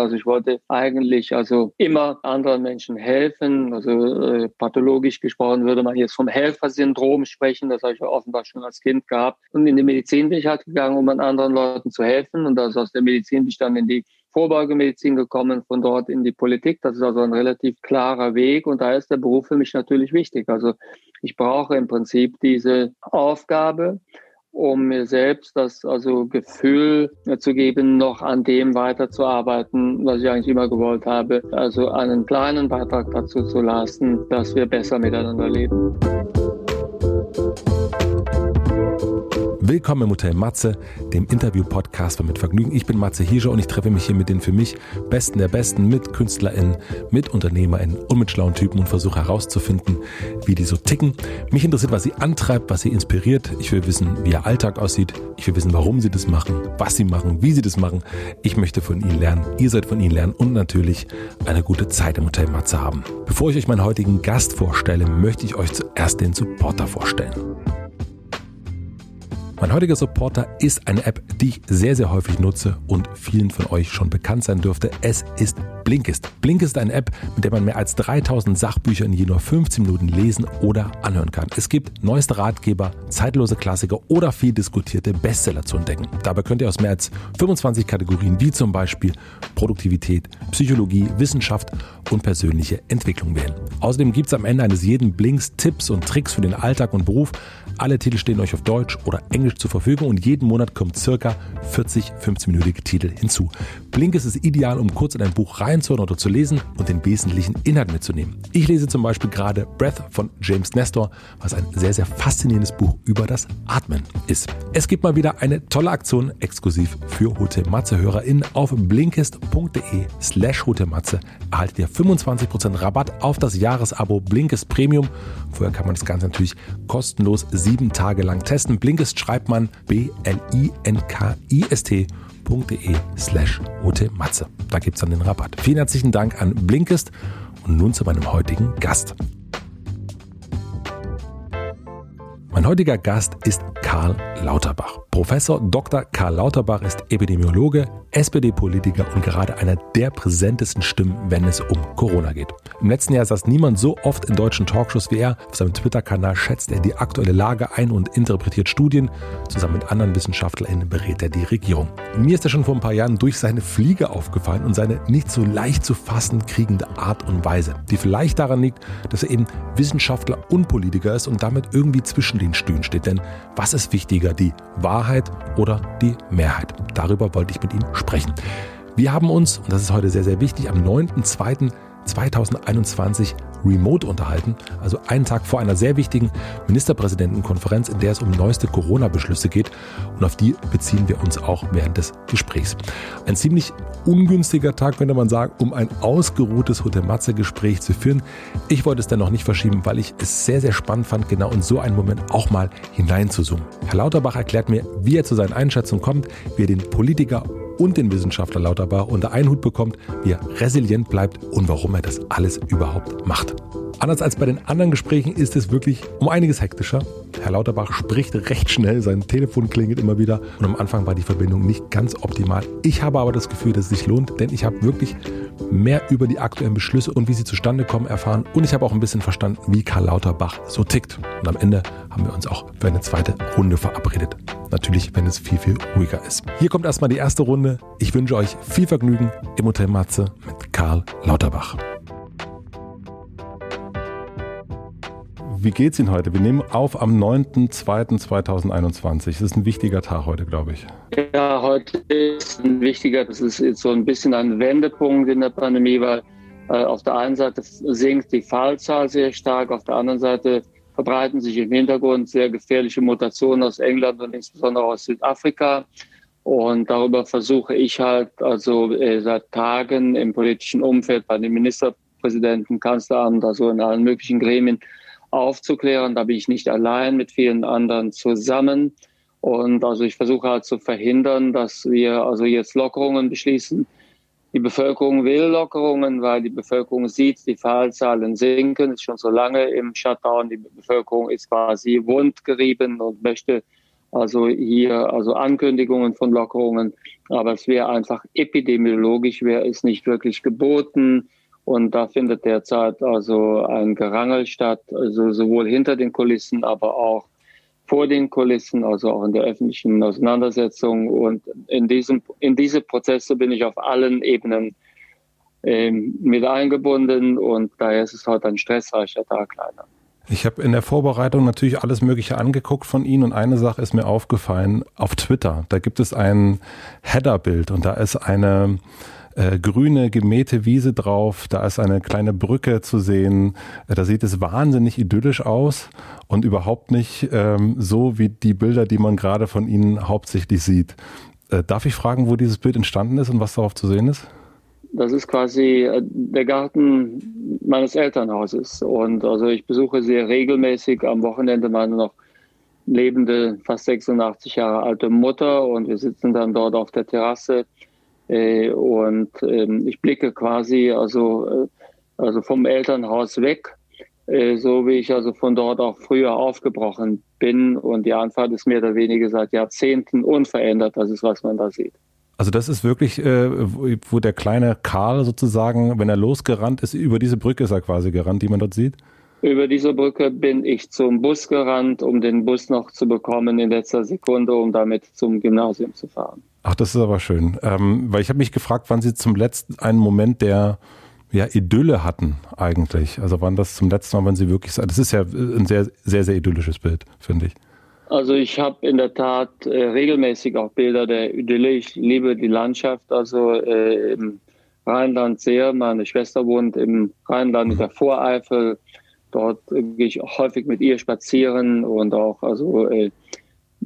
Also ich wollte eigentlich also immer anderen Menschen helfen. Also äh, pathologisch gesprochen würde man jetzt vom Helfersyndrom sprechen. Das habe ich offenbar schon als Kind gehabt. Und in die Medizin bin ich halt gegangen, um an anderen Leuten zu helfen. Und das aus der Medizin bin ich dann in die Vorbeugemedizin gekommen, von dort in die Politik. Das ist also ein relativ klarer Weg und da ist der Beruf für mich natürlich wichtig. Also ich brauche im Prinzip diese Aufgabe, um mir selbst das also Gefühl zu geben, noch an dem weiterzuarbeiten, was ich eigentlich immer gewollt habe. Also einen kleinen Beitrag dazu zu lassen, dass wir besser miteinander leben. Willkommen im Hotel Matze, dem Interview-Podcast Mit Vergnügen. Ich bin Matze Hirscher und ich treffe mich hier mit den für mich Besten der Besten, mit KünstlerInnen, mit UnternehmerInnen und mit schlauen Typen und versuche herauszufinden, wie die so ticken. Mich interessiert, was sie antreibt, was sie inspiriert. Ich will wissen, wie ihr Alltag aussieht. Ich will wissen, warum sie das machen, was sie machen, wie sie das machen. Ich möchte von ihnen lernen, ihr sollt von ihnen lernen und natürlich eine gute Zeit im Hotel Matze haben. Bevor ich euch meinen heutigen Gast vorstelle, möchte ich euch zuerst den Supporter vorstellen. Mein heutiger Supporter ist eine App, die ich sehr, sehr häufig nutze und vielen von euch schon bekannt sein dürfte. Es ist Blinkist. Blinkist ist eine App, mit der man mehr als 3000 Sachbücher in je nur 15 Minuten lesen oder anhören kann. Es gibt neueste Ratgeber, zeitlose Klassiker oder viel diskutierte Bestseller zu entdecken. Dabei könnt ihr aus mehr als 25 Kategorien wie zum Beispiel Produktivität, Psychologie, Wissenschaft und persönliche Entwicklung wählen. Außerdem gibt es am Ende eines jeden Blinks Tipps und Tricks für den Alltag und Beruf. Alle Titel stehen euch auf Deutsch oder Englisch zur Verfügung und jeden Monat kommen circa 40 15-minütige Titel hinzu. Blinkist ist ideal, um kurz in ein Buch reinzuhören oder zu lesen und den wesentlichen Inhalt mitzunehmen. Ich lese zum Beispiel gerade Breath von James Nestor, was ein sehr, sehr faszinierendes Buch über das Atmen ist. Es gibt mal wieder eine tolle Aktion exklusiv für Hotel Matze HörerInnen auf blinkist.de slash Hotelmatze erhaltet ihr 25% Rabatt auf das Jahresabo Blinkist Premium. Vorher kann man das Ganze natürlich kostenlos sieben Tage lang testen. Blinkist schreibt man B-L-I-N-K-I-S-T blinkist.de slash Matze. Da gibt es dann den Rabatt. Vielen herzlichen Dank an Blinkist und nun zu meinem heutigen Gast. Mein heutiger Gast ist Karl Lauterbach. Professor Dr. Karl Lauterbach ist Epidemiologe, SPD-Politiker und gerade einer der präsentesten Stimmen, wenn es um Corona geht. Im letzten Jahr saß niemand so oft in deutschen Talkshows wie er. Auf seinem Twitter-Kanal schätzt er die aktuelle Lage ein und interpretiert Studien. Zusammen mit anderen WissenschaftlerInnen berät er die Regierung. Mir ist er schon vor ein paar Jahren durch seine Fliege aufgefallen und seine nicht so leicht zu fassen kriegende Art und Weise, die vielleicht daran liegt, dass er eben Wissenschaftler und Politiker ist und damit irgendwie zwischen den Stühlen steht. Denn was ist wichtiger, die Wahrheit oder die Mehrheit? Darüber wollte ich mit ihm sprechen. Wir haben uns, und das ist heute sehr, sehr wichtig, am 9.2. 2021 remote unterhalten, also einen Tag vor einer sehr wichtigen Ministerpräsidentenkonferenz, in der es um neueste Corona-Beschlüsse geht und auf die beziehen wir uns auch während des Gesprächs. Ein ziemlich ungünstiger Tag, könnte man sagen, um ein ausgeruhtes Hotel-Matze-Gespräch zu führen. Ich wollte es dennoch nicht verschieben, weil ich es sehr, sehr spannend fand, genau in so einen Moment auch mal hineinzuzoomen. Herr Lauterbach erklärt mir, wie er zu seinen Einschätzungen kommt, wie er den Politiker und den Wissenschaftler Lauterbach unter einen Hut bekommt, wie er resilient bleibt und warum er das alles überhaupt macht. Anders als bei den anderen Gesprächen ist es wirklich um einiges hektischer. Herr Lauterbach spricht recht schnell, sein Telefon klingelt immer wieder und am Anfang war die Verbindung nicht ganz optimal. Ich habe aber das Gefühl, dass es sich lohnt, denn ich habe wirklich mehr über die aktuellen Beschlüsse und wie sie zustande kommen erfahren und ich habe auch ein bisschen verstanden, wie Karl Lauterbach so tickt. Und am Ende haben wir uns auch für eine zweite Runde verabredet. Natürlich, wenn es viel, viel ruhiger ist. Hier kommt erstmal die erste Runde. Ich wünsche euch viel Vergnügen im Hotel Matze mit Karl Lauterbach. Wie geht's Ihnen heute? Wir nehmen auf am 9.2.2021. Das ist ein wichtiger Tag heute, glaube ich. Ja, heute ist ein wichtiger, das ist jetzt so ein bisschen ein Wendepunkt in der Pandemie, weil äh, auf der einen Seite sinkt die Fallzahl sehr stark, auf der anderen Seite verbreiten sich im Hintergrund sehr gefährliche Mutationen aus England und insbesondere aus Südafrika. Und darüber versuche ich halt also äh, seit Tagen im politischen Umfeld bei den Ministerpräsidenten, Kanzleramt, also in allen möglichen Gremien aufzuklären. Da bin ich nicht allein mit vielen anderen zusammen. Und also ich versuche halt zu verhindern, dass wir also jetzt Lockerungen beschließen. Die Bevölkerung will Lockerungen, weil die Bevölkerung sieht, die Fallzahlen sinken, ist schon so lange im Shutdown. Die Bevölkerung ist quasi wundgerieben und möchte also hier also Ankündigungen von Lockerungen Aber es wäre einfach epidemiologisch, wäre es nicht wirklich geboten. Und da findet derzeit also ein Gerangel statt, also sowohl hinter den Kulissen, aber auch vor den Kulissen, also auch in der öffentlichen Auseinandersetzung. Und in diesem, in diese Prozesse bin ich auf allen Ebenen ähm, mit eingebunden und daher ist es heute ein stressreicher Tag leider. Ich habe in der Vorbereitung natürlich alles Mögliche angeguckt von Ihnen und eine Sache ist mir aufgefallen auf Twitter. Da gibt es ein Header-Bild und da ist eine äh, grüne gemähte Wiese drauf, da ist eine kleine Brücke zu sehen. Äh, da sieht es wahnsinnig idyllisch aus und überhaupt nicht ähm, so wie die Bilder, die man gerade von Ihnen hauptsächlich sieht. Äh, darf ich fragen, wo dieses Bild entstanden ist und was darauf zu sehen ist? Das ist quasi äh, der Garten meines Elternhauses. Und also ich besuche sehr regelmäßig am Wochenende meine noch lebende, fast 86 Jahre alte Mutter und wir sitzen dann dort auf der Terrasse und ähm, ich blicke quasi also, äh, also vom Elternhaus weg, äh, so wie ich also von dort auch früher aufgebrochen bin. Und die Anfahrt ist mehr oder weniger seit Jahrzehnten unverändert. Das ist, was man da sieht. Also das ist wirklich, äh, wo der kleine Karl sozusagen, wenn er losgerannt ist, über diese Brücke ist er quasi gerannt, die man dort sieht? Über diese Brücke bin ich zum Bus gerannt, um den Bus noch zu bekommen in letzter Sekunde, um damit zum Gymnasium zu fahren. Ach, das ist aber schön. Ähm, weil ich habe mich gefragt, wann Sie zum letzten einen Moment der ja, Idylle hatten eigentlich. Also wann das zum letzten Mal, wenn Sie wirklich, das ist ja ein sehr, sehr, sehr idyllisches Bild, finde ich. Also ich habe in der Tat äh, regelmäßig auch Bilder der Idylle. Ich liebe die Landschaft, also äh, im Rheinland sehr. Meine Schwester wohnt im Rheinland in der Voreifel. Dort gehe ich auch häufig mit ihr spazieren und auch also äh,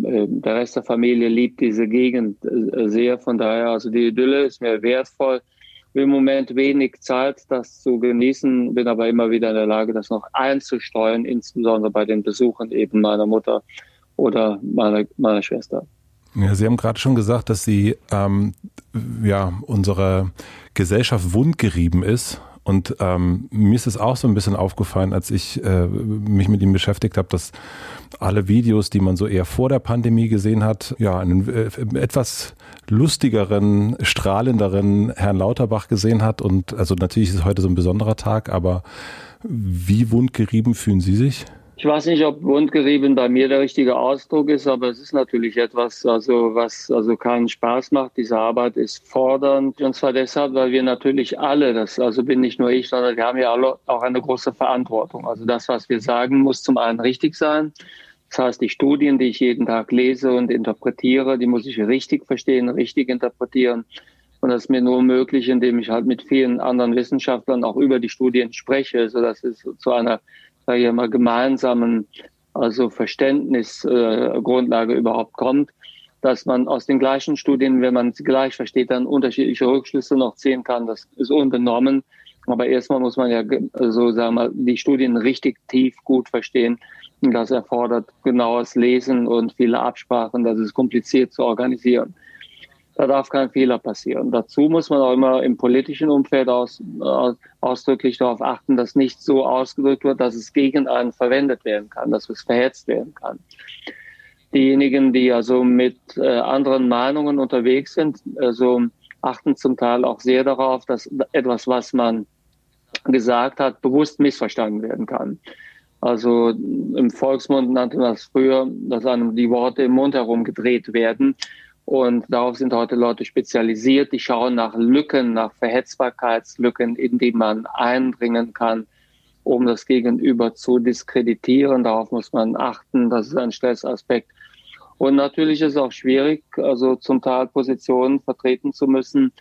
äh, der Rest der Familie liebt diese Gegend äh, sehr. Von daher, also die Idylle ist mir wertvoll. Im Moment wenig Zeit, das zu genießen, bin aber immer wieder in der Lage, das noch einzusteuern, insbesondere bei den Besuchen eben meiner Mutter oder meiner, meiner Schwester. Ja, Sie haben gerade schon gesagt, dass Sie ähm, ja unsere Gesellschaft wundgerieben ist und ähm, mir ist es auch so ein bisschen aufgefallen, als ich äh, mich mit ihm beschäftigt habe, dass alle Videos, die man so eher vor der Pandemie gesehen hat, ja, einen äh, etwas lustigeren, strahlenderen Herrn Lauterbach gesehen hat. Und also natürlich ist heute so ein besonderer Tag, aber wie wundgerieben fühlen Sie sich? Ich weiß nicht, ob wundgerieben bei mir der richtige Ausdruck ist, aber es ist natürlich etwas, also was also keinen Spaß macht. Diese Arbeit ist fordernd und zwar deshalb, weil wir natürlich alle, das also bin nicht nur ich, sondern wir haben ja alle auch eine große Verantwortung. Also das, was wir sagen, muss zum einen richtig sein. Das heißt, die Studien, die ich jeden Tag lese und interpretiere, die muss ich richtig verstehen, richtig interpretieren. Und das ist mir nur möglich, indem ich halt mit vielen anderen Wissenschaftlern auch über die Studien spreche, sodass es zu einer sage ich mal, gemeinsamen also Verständnisgrundlage äh, überhaupt kommt, dass man aus den gleichen Studien, wenn man sie gleich versteht, dann unterschiedliche Rückschlüsse noch ziehen kann. Das ist unbenommen. Aber erstmal muss man ja so sagen wir, die Studien richtig tief gut verstehen. Das erfordert genaues Lesen und viele Absprachen. Das ist kompliziert zu organisieren. Da darf kein Fehler passieren. Dazu muss man auch immer im politischen Umfeld aus, aus, ausdrücklich darauf achten, dass nicht so ausgedrückt wird, dass es gegen einen verwendet werden kann, dass es verhetzt werden kann. Diejenigen, die also mit äh, anderen Meinungen unterwegs sind, also achten zum Teil auch sehr darauf, dass etwas, was man gesagt hat, bewusst missverstanden werden kann. Also im Volksmund nannte man das früher, dass einem die Worte im Mund herum gedreht werden. Und darauf sind heute Leute spezialisiert. Die schauen nach Lücken, nach Verhetzbarkeitslücken, in die man eindringen kann, um das Gegenüber zu diskreditieren. Darauf muss man achten. Das ist ein Stressaspekt. Und natürlich ist es auch schwierig, also zum Teil Positionen vertreten zu müssen,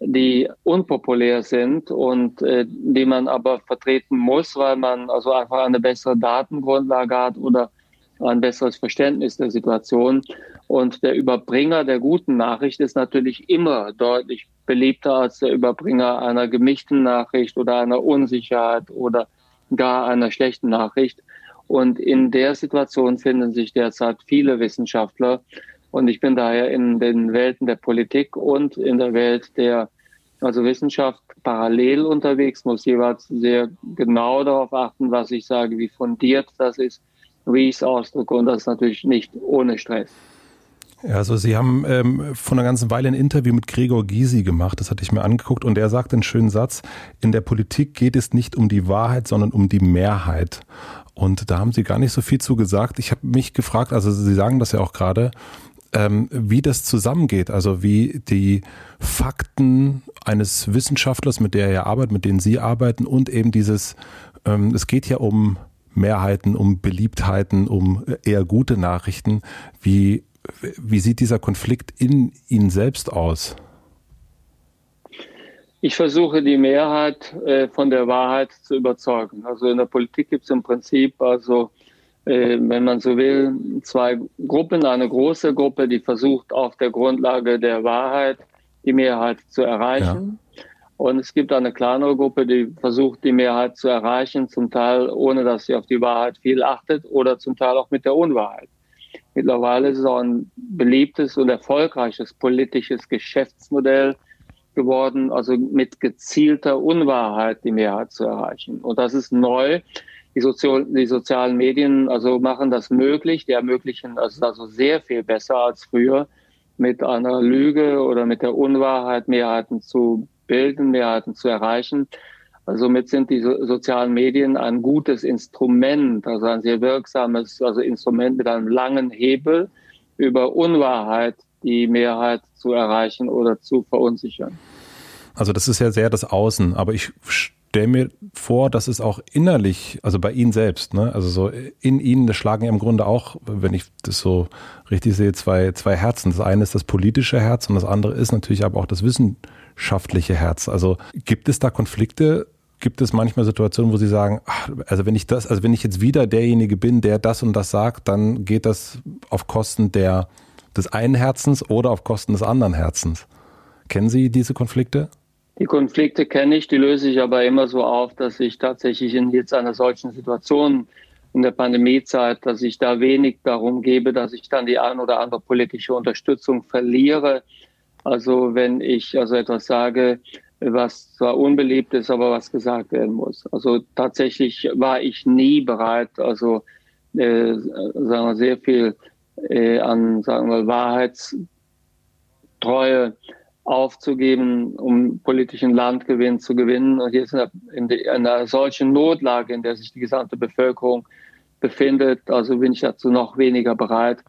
die unpopulär sind und äh, die man aber vertreten muss, weil man also einfach eine bessere Datengrundlage hat oder ein besseres Verständnis der Situation. Und der Überbringer der guten Nachricht ist natürlich immer deutlich beliebter als der Überbringer einer gemischten Nachricht oder einer Unsicherheit oder gar einer schlechten Nachricht. Und in der Situation finden sich derzeit viele Wissenschaftler. Und ich bin daher in den Welten der Politik und in der Welt der also Wissenschaft parallel unterwegs, muss jeweils sehr genau darauf achten, was ich sage, wie fundiert das ist wie ich es ausdrücke. Und das natürlich nicht ohne Stress. Ja, also Sie haben ähm, vor einer ganzen Weile ein Interview mit Gregor Gysi gemacht, das hatte ich mir angeguckt und er sagt einen schönen Satz, in der Politik geht es nicht um die Wahrheit, sondern um die Mehrheit. Und da haben Sie gar nicht so viel zu gesagt. Ich habe mich gefragt, also Sie sagen das ja auch gerade, ähm, wie das zusammengeht, also wie die Fakten eines Wissenschaftlers, mit der er arbeitet, mit denen Sie arbeiten und eben dieses, ähm, es geht ja um Mehrheiten, um Beliebtheiten, um eher gute Nachrichten. Wie wie sieht dieser Konflikt in Ihnen selbst aus? Ich versuche die Mehrheit äh, von der Wahrheit zu überzeugen. Also in der Politik gibt es im Prinzip, also äh, wenn man so will, zwei Gruppen. Eine große Gruppe, die versucht auf der Grundlage der Wahrheit die Mehrheit zu erreichen. Ja. Und es gibt eine kleinere Gruppe, die versucht, die Mehrheit zu erreichen, zum Teil ohne dass sie auf die Wahrheit viel achtet oder zum Teil auch mit der Unwahrheit. Mittlerweile ist es auch ein beliebtes und erfolgreiches politisches Geschäftsmodell geworden, also mit gezielter Unwahrheit die Mehrheit zu erreichen. Und das ist neu. Die, Sozi die sozialen Medien also machen das möglich, die ermöglichen also, also sehr viel besser als früher, mit einer Lüge oder mit der Unwahrheit Mehrheiten zu bilden, Mehrheiten zu erreichen. Somit sind die sozialen Medien ein gutes Instrument, also ein sehr wirksames also Instrument mit einem langen Hebel über Unwahrheit die Mehrheit zu erreichen oder zu verunsichern. Also das ist ja sehr das Außen, aber ich stelle mir vor, dass es auch innerlich, also bei Ihnen selbst, ne, also so in Ihnen, das schlagen ja im Grunde auch, wenn ich das so richtig sehe, zwei, zwei Herzen. Das eine ist das politische Herz und das andere ist natürlich aber auch das wissenschaftliche Herz. Also gibt es da Konflikte gibt es manchmal Situationen, wo Sie sagen, ach, also wenn ich das, also wenn ich jetzt wieder derjenige bin, der das und das sagt, dann geht das auf Kosten der, des einen Herzens oder auf Kosten des anderen Herzens. Kennen Sie diese Konflikte? Die Konflikte kenne ich, die löse ich aber immer so auf, dass ich tatsächlich in jetzt einer solchen Situation in der Pandemiezeit, dass ich da wenig darum gebe, dass ich dann die ein oder andere politische Unterstützung verliere. Also wenn ich also etwas sage, was zwar unbeliebt ist, aber was gesagt werden muss. Also tatsächlich war ich nie bereit, also äh, sagen wir sehr viel äh, an sagen wir Wahrheitstreue aufzugeben, um politischen Landgewinn zu gewinnen. Und jetzt in, in einer solchen Notlage, in der sich die gesamte Bevölkerung befindet, also bin ich dazu noch weniger bereit.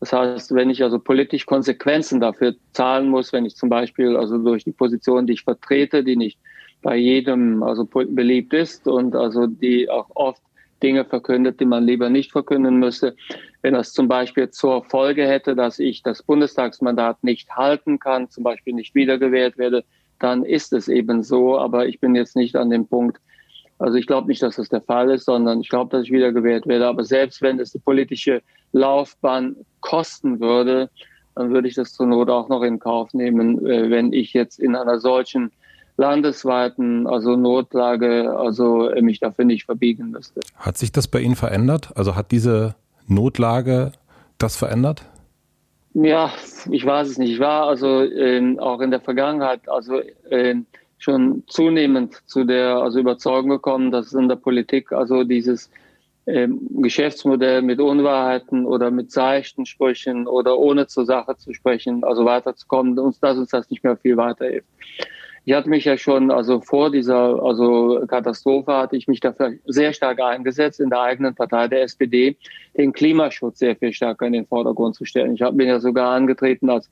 Das heißt, wenn ich also politisch Konsequenzen dafür zahlen muss, wenn ich zum Beispiel also durch die Position, die ich vertrete, die nicht bei jedem also beliebt ist und also die auch oft Dinge verkündet, die man lieber nicht verkünden müsste. Wenn das zum Beispiel zur Folge hätte, dass ich das Bundestagsmandat nicht halten kann, zum Beispiel nicht wiedergewählt werde, dann ist es eben so. Aber ich bin jetzt nicht an dem Punkt, also ich glaube nicht, dass das der Fall ist, sondern ich glaube, dass ich wiedergewählt werde. Aber selbst wenn es die politische Laufbahn kosten würde, dann würde ich das zur Not auch noch in Kauf nehmen, äh, wenn ich jetzt in einer solchen landesweiten, also Notlage, also äh, mich dafür nicht verbiegen müsste. Hat sich das bei Ihnen verändert? Also hat diese Notlage das verändert? Ja, ich weiß es nicht. Ich war also äh, auch in der Vergangenheit, also äh, schon zunehmend zu der also Überzeugung gekommen, dass in der Politik also dieses ähm, Geschäftsmodell mit Unwahrheiten oder mit seichten Sprüchen oder ohne zur Sache zu sprechen, also weiterzukommen, uns, dass uns das nicht mehr viel weiterhilft. Ich hatte mich ja schon, also vor dieser also Katastrophe hatte ich mich dafür sehr stark eingesetzt, in der eigenen Partei der SPD den Klimaschutz sehr viel stärker in den Vordergrund zu stellen. Ich bin ja sogar angetreten als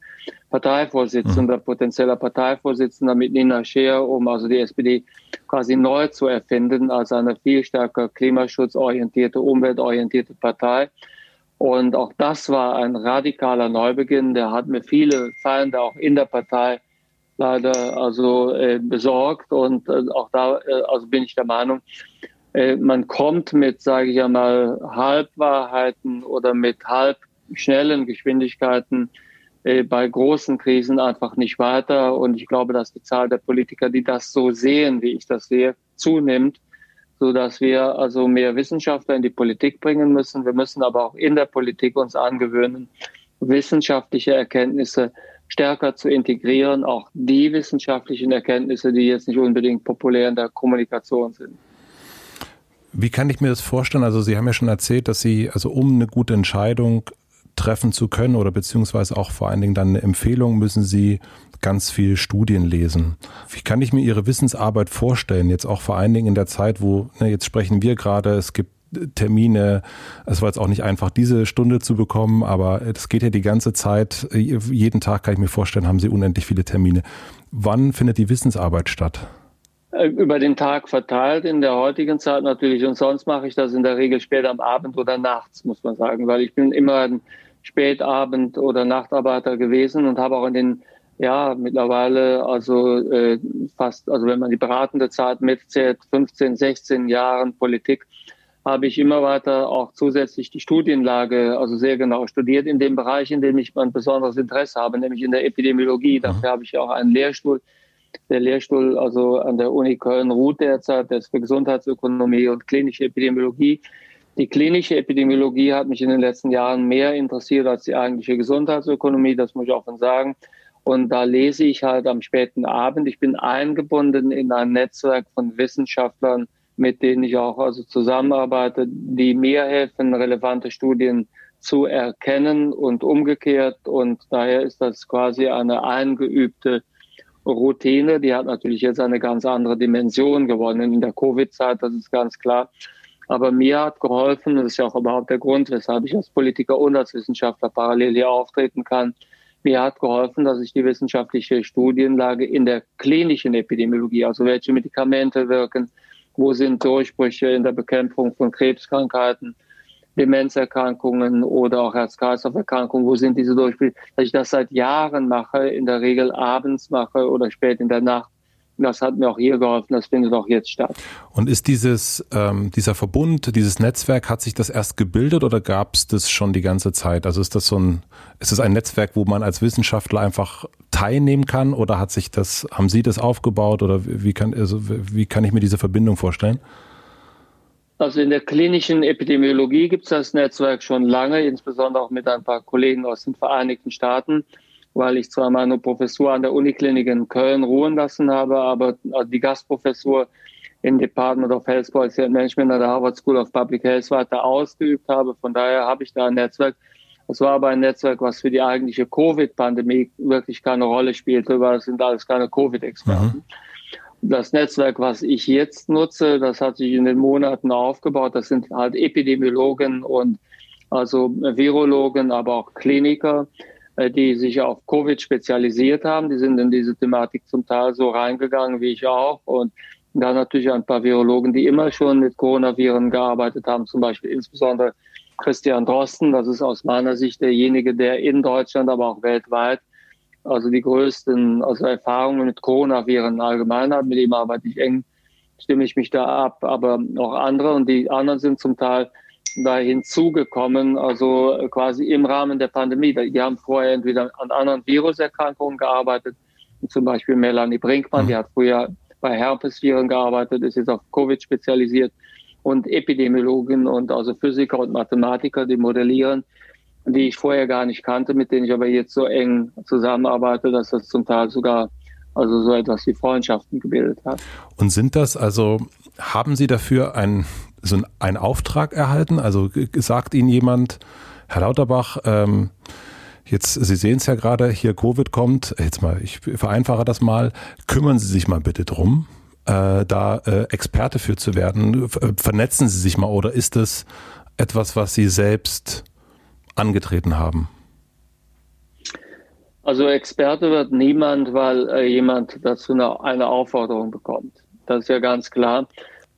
Parteivorsitzender, mhm. potenzieller Parteivorsitzender mit Nina Scheer, um also die SPD quasi neu zu erfinden als eine viel stärker klimaschutzorientierte, umweltorientierte Partei. Und auch das war ein radikaler Neubeginn. Der hat mir viele Feinde auch in der Partei leider also äh, besorgt und äh, auch da äh, also bin ich der Meinung, äh, man kommt mit, sage ich einmal, Halbwahrheiten oder mit halb schnellen Geschwindigkeiten äh, bei großen Krisen einfach nicht weiter. Und ich glaube, dass die Zahl der Politiker, die das so sehen, wie ich das sehe, zunimmt, so dass wir also mehr Wissenschaftler in die Politik bringen müssen. Wir müssen aber auch in der Politik uns angewöhnen, wissenschaftliche Erkenntnisse stärker zu integrieren, auch die wissenschaftlichen Erkenntnisse, die jetzt nicht unbedingt populär in der Kommunikation sind. Wie kann ich mir das vorstellen? Also Sie haben ja schon erzählt, dass Sie, also um eine gute Entscheidung treffen zu können oder beziehungsweise auch vor allen Dingen dann eine Empfehlung, müssen Sie ganz viel Studien lesen. Wie kann ich mir Ihre Wissensarbeit vorstellen, jetzt auch vor allen Dingen in der Zeit, wo, ne, jetzt sprechen wir gerade, es gibt Termine. Es war jetzt auch nicht einfach, diese Stunde zu bekommen, aber es geht ja die ganze Zeit. Jeden Tag kann ich mir vorstellen, haben Sie unendlich viele Termine. Wann findet die Wissensarbeit statt? Äh, über den Tag verteilt, in der heutigen Zeit natürlich. Und sonst mache ich das in der Regel später am Abend oder nachts, muss man sagen, weil ich bin immer ein Spätabend- oder Nachtarbeiter gewesen und habe auch in den, ja, mittlerweile, also äh, fast, also wenn man die beratende Zeit mitzählt, 15, 16 Jahren Politik, habe ich immer weiter auch zusätzlich die Studienlage, also sehr genau studiert in dem Bereich, in dem ich mein besonderes Interesse habe, nämlich in der Epidemiologie. Dafür habe ich auch einen Lehrstuhl der Lehrstuhl also an der Uni Köln ruht derzeit, der ist für Gesundheitsökonomie und klinische Epidemiologie. Die klinische Epidemiologie hat mich in den letzten Jahren mehr interessiert als die eigentliche Gesundheitsökonomie, das muss ich offen sagen. Und da lese ich halt am späten Abend. Ich bin eingebunden in ein Netzwerk von Wissenschaftlern, mit denen ich auch also zusammenarbeite, die mir helfen, relevante Studien zu erkennen und umgekehrt. Und daher ist das quasi eine eingeübte Routine, die hat natürlich jetzt eine ganz andere Dimension gewonnen in der Covid-Zeit, das ist ganz klar. Aber mir hat geholfen, das ist ja auch überhaupt der Grund, weshalb ich als Politiker und als Wissenschaftler parallel hier auftreten kann. Mir hat geholfen, dass ich die wissenschaftliche Studienlage in der klinischen Epidemiologie, also welche Medikamente wirken, wo sind Durchbrüche in der Bekämpfung von Krebskrankheiten, Demenzerkrankungen oder auch Herz-Kreislauf-Erkrankungen, wo sind diese Durchbrüche, dass ich das seit Jahren mache, in der Regel abends mache oder spät in der Nacht. Das hat mir auch hier geholfen, das findet auch jetzt statt. Und ist dieses, ähm, dieser Verbund, dieses Netzwerk, hat sich das erst gebildet oder gab es das schon die ganze Zeit? Also ist das so ein, ist es ein Netzwerk, wo man als Wissenschaftler einfach teilnehmen kann oder hat sich das, haben Sie das aufgebaut oder wie kann, also wie kann ich mir diese Verbindung vorstellen? Also in der klinischen Epidemiologie gibt es das Netzwerk schon lange, insbesondere auch mit ein paar Kollegen aus den Vereinigten Staaten, weil ich zwar meine Professur an der Uniklinik in Köln ruhen lassen habe, aber die Gastprofessur im Department of Health Policy and Management an der Harvard School of Public Health weiter ausgeübt habe. Von daher habe ich da ein Netzwerk. Das war aber ein Netzwerk, was für die eigentliche Covid-Pandemie wirklich keine Rolle spielte, weil es sind alles keine Covid-Experten. Mhm das Netzwerk, was ich jetzt nutze, das hat sich in den Monaten aufgebaut. Das sind halt Epidemiologen und also Virologen, aber auch Kliniker, äh, die sich auf Covid spezialisiert haben. Die sind in diese Thematik zum Teil so reingegangen wie ich auch. Und dann natürlich ein paar Virologen, die immer schon mit Coronaviren gearbeitet haben, zum Beispiel insbesondere Christian Drosten. Das ist aus meiner Sicht derjenige, der in Deutschland, aber auch weltweit also die größten also Erfahrungen mit Coronaviren allgemein hat. Mit ihm arbeite ich eng, stimme ich mich da ab, aber auch andere und die anderen sind zum Teil da hinzugekommen, also quasi im Rahmen der Pandemie. Die haben vorher entweder an anderen Viruserkrankungen gearbeitet, zum Beispiel Melanie Brinkmann, mhm. die hat früher bei Herpesviren gearbeitet, ist jetzt auf Covid spezialisiert und Epidemiologen und also Physiker und Mathematiker, die modellieren die ich vorher gar nicht kannte, mit denen ich aber jetzt so eng zusammenarbeite, dass das zum Teil sogar also so etwas wie Freundschaften gebildet hat. Und sind das also, haben Sie dafür ein, so einen Auftrag erhalten? Also sagt Ihnen jemand, Herr Lauterbach, ähm, jetzt, Sie sehen es ja gerade, hier Covid kommt, jetzt mal, ich vereinfache das mal, kümmern Sie sich mal bitte drum, äh, da äh, Experte für zu werden. Vernetzen Sie sich mal oder ist das etwas, was Sie selbst angetreten haben? Also Experte wird niemand, weil äh, jemand dazu eine, eine Aufforderung bekommt. Das ist ja ganz klar.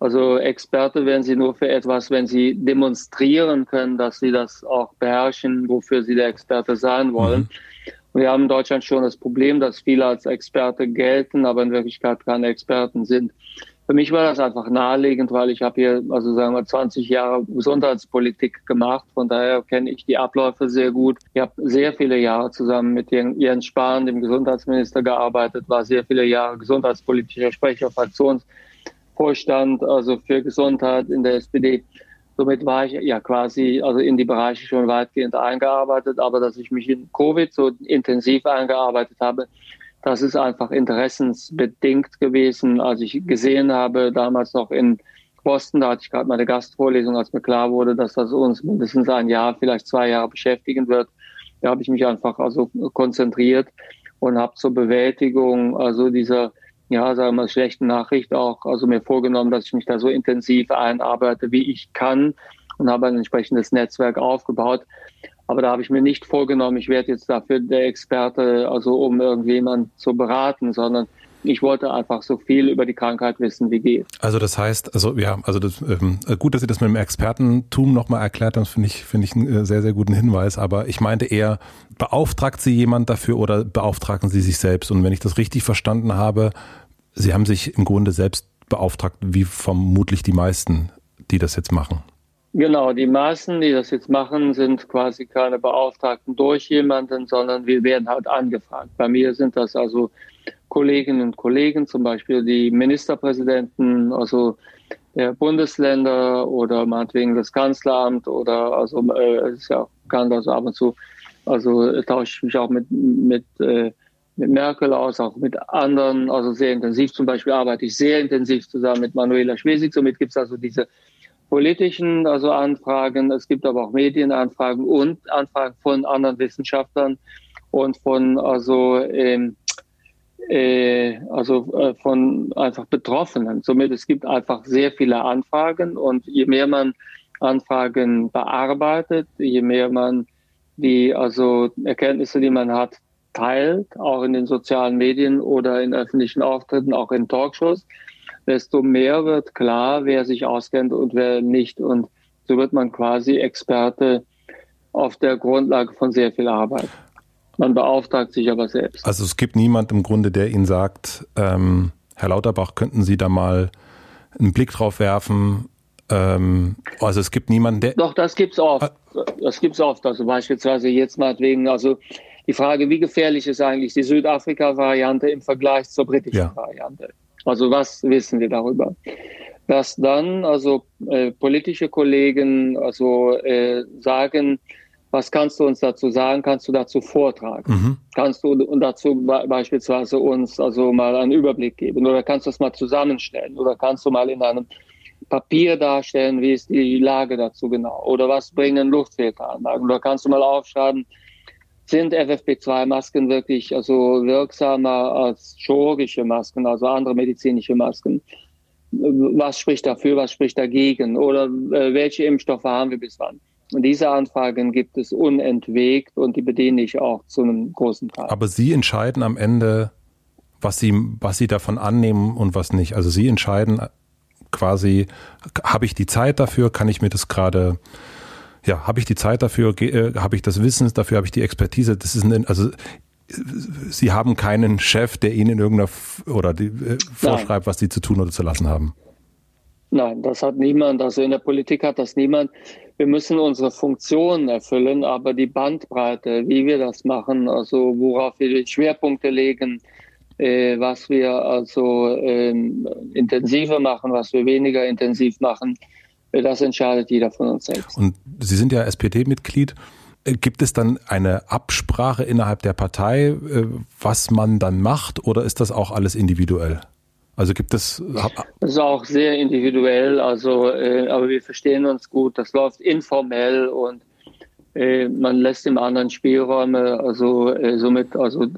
Also Experte werden sie nur für etwas, wenn sie demonstrieren können, dass sie das auch beherrschen, wofür sie der Experte sein wollen. Mhm. Wir haben in Deutschland schon das Problem, dass viele als Experte gelten, aber in Wirklichkeit keine Experten sind. Für mich war das einfach naheliegend, weil ich habe hier, also sagen wir, 20 Jahre Gesundheitspolitik gemacht. Von daher kenne ich die Abläufe sehr gut. Ich habe sehr viele Jahre zusammen mit Jens Spahn, dem Gesundheitsminister, gearbeitet, war sehr viele Jahre gesundheitspolitischer Sprecher, Fraktionsvorstand, also für Gesundheit in der SPD. Somit war ich ja quasi also in die Bereiche schon weitgehend eingearbeitet, aber dass ich mich in Covid so intensiv eingearbeitet habe, das ist einfach interessensbedingt gewesen. Als ich gesehen habe, damals noch in Posten. Da hatte ich gerade meine Gastvorlesung, als mir klar wurde, dass das uns mindestens ein Jahr, vielleicht zwei Jahre beschäftigen wird. Da habe ich mich einfach also konzentriert und habe zur Bewältigung also dieser ja, sagen wir schlechten Nachricht auch, also mir vorgenommen, dass ich mich da so intensiv einarbeite, wie ich kann und habe ein entsprechendes Netzwerk aufgebaut. Aber da habe ich mir nicht vorgenommen, ich werde jetzt dafür der Experte, also um irgendjemand zu beraten, sondern ich wollte einfach so viel über die Krankheit wissen, wie geht. Also das heißt, also ja, also das, ähm, gut, dass Sie das mit dem Expertentum nochmal erklärt haben, finde ich, finde ich einen äh, sehr, sehr guten Hinweis. Aber ich meinte eher, beauftragt Sie jemand dafür oder beauftragen Sie sich selbst? Und wenn ich das richtig verstanden habe, Sie haben sich im Grunde selbst beauftragt, wie vermutlich die meisten, die das jetzt machen. Genau, die meisten, die das jetzt machen, sind quasi keine Beauftragten durch jemanden, sondern wir werden halt angefragt. Bei mir sind das also Kolleginnen und Kollegen, zum Beispiel die Ministerpräsidenten, also der Bundesländer oder meinetwegen das Kanzleramt oder also äh, ist ja bekannt, also ab und zu, also tausche ich mich auch mit mit äh, mit Merkel aus, auch mit anderen, also sehr intensiv. Zum Beispiel arbeite ich sehr intensiv zusammen mit Manuela Schwesig. Somit gibt es also diese politischen also Anfragen, es gibt aber auch Medienanfragen und Anfragen von anderen Wissenschaftlern und von also ähm, äh, also äh, von einfach Betroffenen. Somit es gibt einfach sehr viele Anfragen und je mehr man Anfragen bearbeitet, je mehr man die also Erkenntnisse, die man hat, teilt, auch in den sozialen Medien oder in öffentlichen Auftritten, auch in Talkshows, desto mehr wird klar, wer sich auskennt und wer nicht. Und so wird man quasi Experte auf der Grundlage von sehr viel Arbeit. Man beauftragt sich aber selbst. Also es gibt niemand im Grunde, der Ihnen sagt, ähm, Herr Lauterbach, könnten Sie da mal einen Blick drauf werfen? Ähm, also es gibt niemanden, der. Doch, das gibt's oft. Das gibt's oft. Also beispielsweise jetzt mal wegen, also die Frage, wie gefährlich ist eigentlich die Südafrika-Variante im Vergleich zur britischen ja. Variante? Also was wissen wir darüber? Dass dann also äh, politische Kollegen also äh, sagen, was kannst du uns dazu sagen? Kannst du dazu vortragen? Mhm. Kannst du dazu beispielsweise uns also mal einen Überblick geben oder kannst du es mal zusammenstellen oder kannst du mal in einem Papier darstellen, wie ist die Lage dazu genau oder was bringen Luftfilteranlagen oder kannst du mal aufschreiben, sind FFP2-Masken wirklich also wirksamer als chirurgische Masken, also andere medizinische Masken? Was spricht dafür, was spricht dagegen? Oder äh, welche Impfstoffe haben wir bis wann? Und diese Anfragen gibt es unentwegt und die bediene ich auch zu einem großen Teil. Aber Sie entscheiden am Ende, was Sie, was Sie davon annehmen und was nicht. Also Sie entscheiden quasi, habe ich die Zeit dafür, kann ich mir das gerade ja, habe ich die Zeit dafür, äh, habe ich das Wissen dafür, habe ich die Expertise. Das ist ein, also Sie haben keinen Chef, der Ihnen in irgendeiner oder die, äh, vorschreibt, Nein. was Sie zu tun oder zu lassen haben. Nein, das hat niemand. Also in der Politik hat das niemand. Wir müssen unsere Funktionen erfüllen, aber die Bandbreite, wie wir das machen, also worauf wir die Schwerpunkte legen, äh, was wir also ähm, intensiver machen, was wir weniger intensiv machen, das entscheidet jeder von uns selbst. Und Sie sind ja SPD-Mitglied. Äh, gibt es dann eine Absprache innerhalb der Partei, äh, was man dann macht, oder ist das auch alles individuell? Also gibt es. Das ist auch sehr individuell, also, äh, aber wir verstehen uns gut. Das läuft informell und äh, man lässt dem anderen Spielräume, also äh, somit, also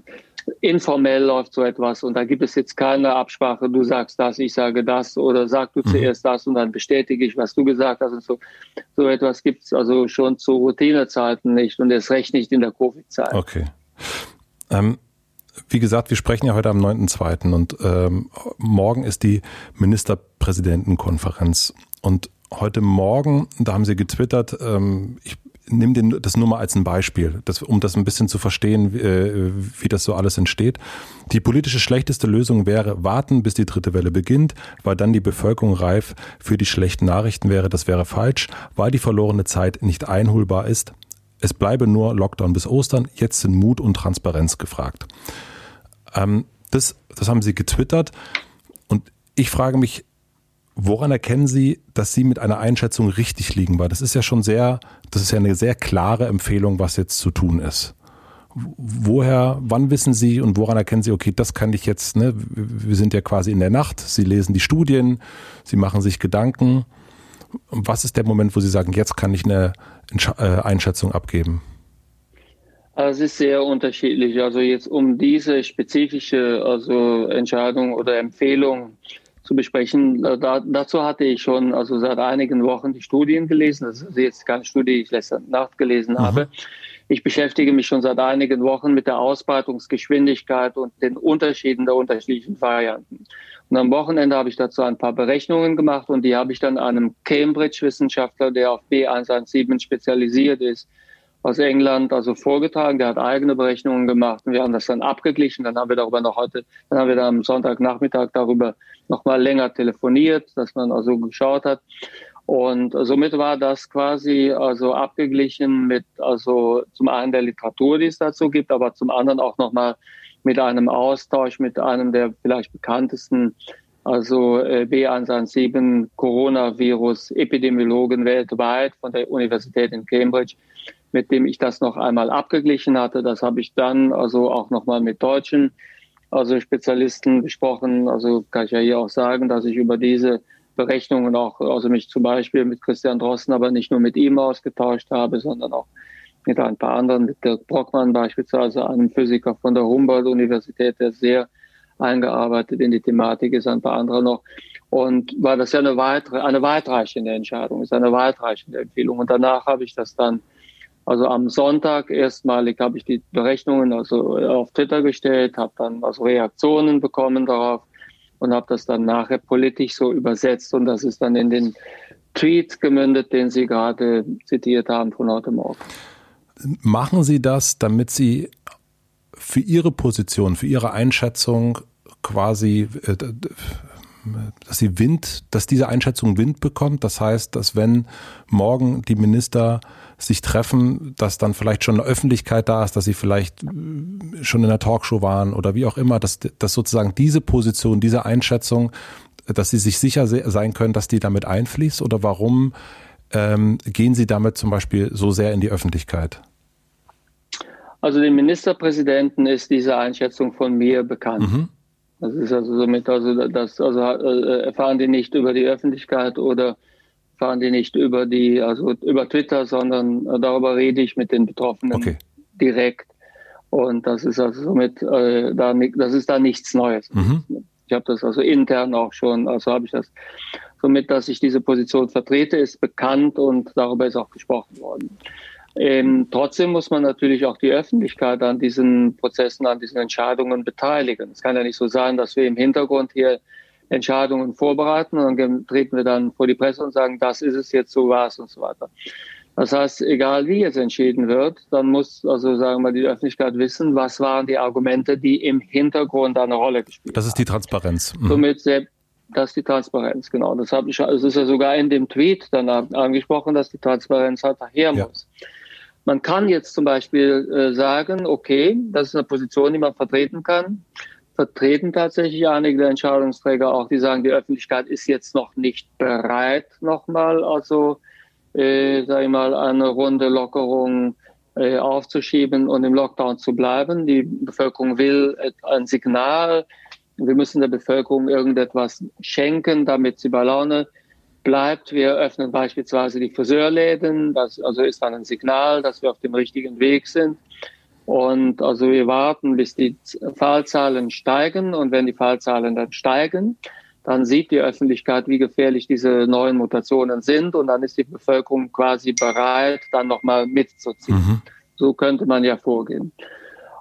informell läuft so etwas und da gibt es jetzt keine Absprache, du sagst das, ich sage das oder sag du mhm. zuerst das und dann bestätige ich, was du gesagt hast und so. So etwas gibt es also schon zu Routinezeiten nicht und erst recht nicht in der Covid-Zeit. Okay. Ähm, wie gesagt, wir sprechen ja heute am 9.2. und ähm, morgen ist die Ministerpräsidentenkonferenz und heute Morgen, da haben sie getwittert, ähm, ich nimm den, das nur mal als ein Beispiel, das, um das ein bisschen zu verstehen, wie, äh, wie das so alles entsteht. Die politische schlechteste Lösung wäre, warten, bis die dritte Welle beginnt, weil dann die Bevölkerung reif für die schlechten Nachrichten wäre. Das wäre falsch, weil die verlorene Zeit nicht einholbar ist. Es bleibe nur Lockdown bis Ostern. Jetzt sind Mut und Transparenz gefragt. Ähm, das, das haben sie getwittert. Und ich frage mich, Woran erkennen Sie, dass Sie mit einer Einschätzung richtig liegen? Weil das ist ja schon sehr, das ist ja eine sehr klare Empfehlung, was jetzt zu tun ist. woher, wann wissen Sie und woran erkennen Sie, okay, das kann ich jetzt, ne, wir sind ja quasi in der Nacht, Sie lesen die Studien, Sie machen sich Gedanken. Was ist der Moment, wo Sie sagen, jetzt kann ich eine äh, Einschätzung abgeben? Es ist sehr unterschiedlich. Also jetzt um diese spezifische also Entscheidung oder Empfehlung zu besprechen, äh, da, dazu hatte ich schon also seit einigen Wochen die Studien gelesen. Das ist jetzt keine Studie, die ich letzte Nacht gelesen mhm. habe. Ich beschäftige mich schon seit einigen Wochen mit der Ausbreitungsgeschwindigkeit und den Unterschieden der unterschiedlichen Varianten. Und am Wochenende habe ich dazu ein paar Berechnungen gemacht und die habe ich dann einem Cambridge-Wissenschaftler, der auf B117 spezialisiert ist, aus England also vorgetragen. Der hat eigene Berechnungen gemacht und wir haben das dann abgeglichen. Dann haben wir darüber noch heute, dann haben wir dann am Sonntagnachmittag darüber noch mal länger telefoniert, dass man also geschaut hat. Und somit war das quasi also abgeglichen mit also zum einen der Literatur, die es dazu gibt, aber zum anderen auch noch mal mit einem Austausch mit einem der vielleicht bekanntesten also äh, B117 Coronavirus Epidemiologen weltweit von der Universität in Cambridge, mit dem ich das noch einmal abgeglichen hatte. Das habe ich dann also auch noch mal mit deutschen also Spezialisten besprochen. Also kann ich ja hier auch sagen, dass ich über diese Berechnungen auch, also mich zum Beispiel mit Christian Drosten, aber nicht nur mit ihm ausgetauscht habe, sondern auch mit ein paar anderen, mit Dirk Brockmann beispielsweise, einem Physiker von der Humboldt-Universität, der sehr eingearbeitet in die Thematik ist, ein paar andere noch. Und weil das ja eine weitere, eine weitreichende Entscheidung ist, eine weitreichende Empfehlung. Und danach habe ich das dann, also am Sonntag erstmalig habe ich die Berechnungen also auf Twitter gestellt, habe dann also Reaktionen bekommen darauf und habe das dann nachher politisch so übersetzt und das ist dann in den Tweet gemündet, den Sie gerade zitiert haben von heute Morgen. Machen Sie das, damit Sie für Ihre Position, für Ihre Einschätzung quasi, äh, dass sie Wind, dass diese Einschätzung Wind bekommt? Das heißt, dass wenn morgen die Minister sich treffen, dass dann vielleicht schon eine Öffentlichkeit da ist, dass sie vielleicht äh, schon in der Talkshow waren oder wie auch immer, dass, dass sozusagen diese Position, diese Einschätzung, dass sie sich sicher sein können, dass die damit einfließt oder warum ähm, gehen sie damit zum Beispiel so sehr in die Öffentlichkeit? Also dem Ministerpräsidenten ist diese Einschätzung von mir bekannt. Mhm. Das ist also somit, also das also äh, erfahren die nicht über die Öffentlichkeit oder fahren die nicht über die, also über Twitter, sondern darüber rede ich mit den Betroffenen okay. direkt. Und das ist also somit äh, da das ist da nichts Neues. Mhm. Ich habe das also intern auch schon, also habe ich das somit, dass ich diese Position vertrete, ist bekannt und darüber ist auch gesprochen worden. Ähm, trotzdem muss man natürlich auch die Öffentlichkeit an diesen Prozessen, an diesen Entscheidungen beteiligen. Es kann ja nicht so sein, dass wir im Hintergrund hier Entscheidungen vorbereiten und dann treten wir dann vor die Presse und sagen, das ist es jetzt, so war es und so weiter. Das heißt, egal wie jetzt entschieden wird, dann muss also sagen wir die Öffentlichkeit wissen, was waren die Argumente, die im Hintergrund eine Rolle gespielt haben. Das ist die Transparenz. Mhm. Somit das ist die Transparenz, genau. Das habe ich, es ist ja sogar in dem Tweet dann angesprochen, dass die Transparenz halt daher muss. Ja. Man kann jetzt zum Beispiel äh, sagen, okay, das ist eine Position, die man vertreten kann vertreten tatsächlich einige der Entscheidungsträger auch, die sagen, die Öffentlichkeit ist jetzt noch nicht bereit, nochmal, also, äh, sag ich mal, eine runde Lockerung äh, aufzuschieben und im Lockdown zu bleiben. Die Bevölkerung will ein Signal. Wir müssen der Bevölkerung irgendetwas schenken, damit sie bei Laune bleibt. Wir öffnen beispielsweise die Friseurläden. Das also ist dann ein Signal, dass wir auf dem richtigen Weg sind. Und also wir warten, bis die Fallzahlen steigen. Und wenn die Fallzahlen dann steigen, dann sieht die Öffentlichkeit, wie gefährlich diese neuen Mutationen sind. Und dann ist die Bevölkerung quasi bereit, dann nochmal mitzuziehen. Mhm. So könnte man ja vorgehen.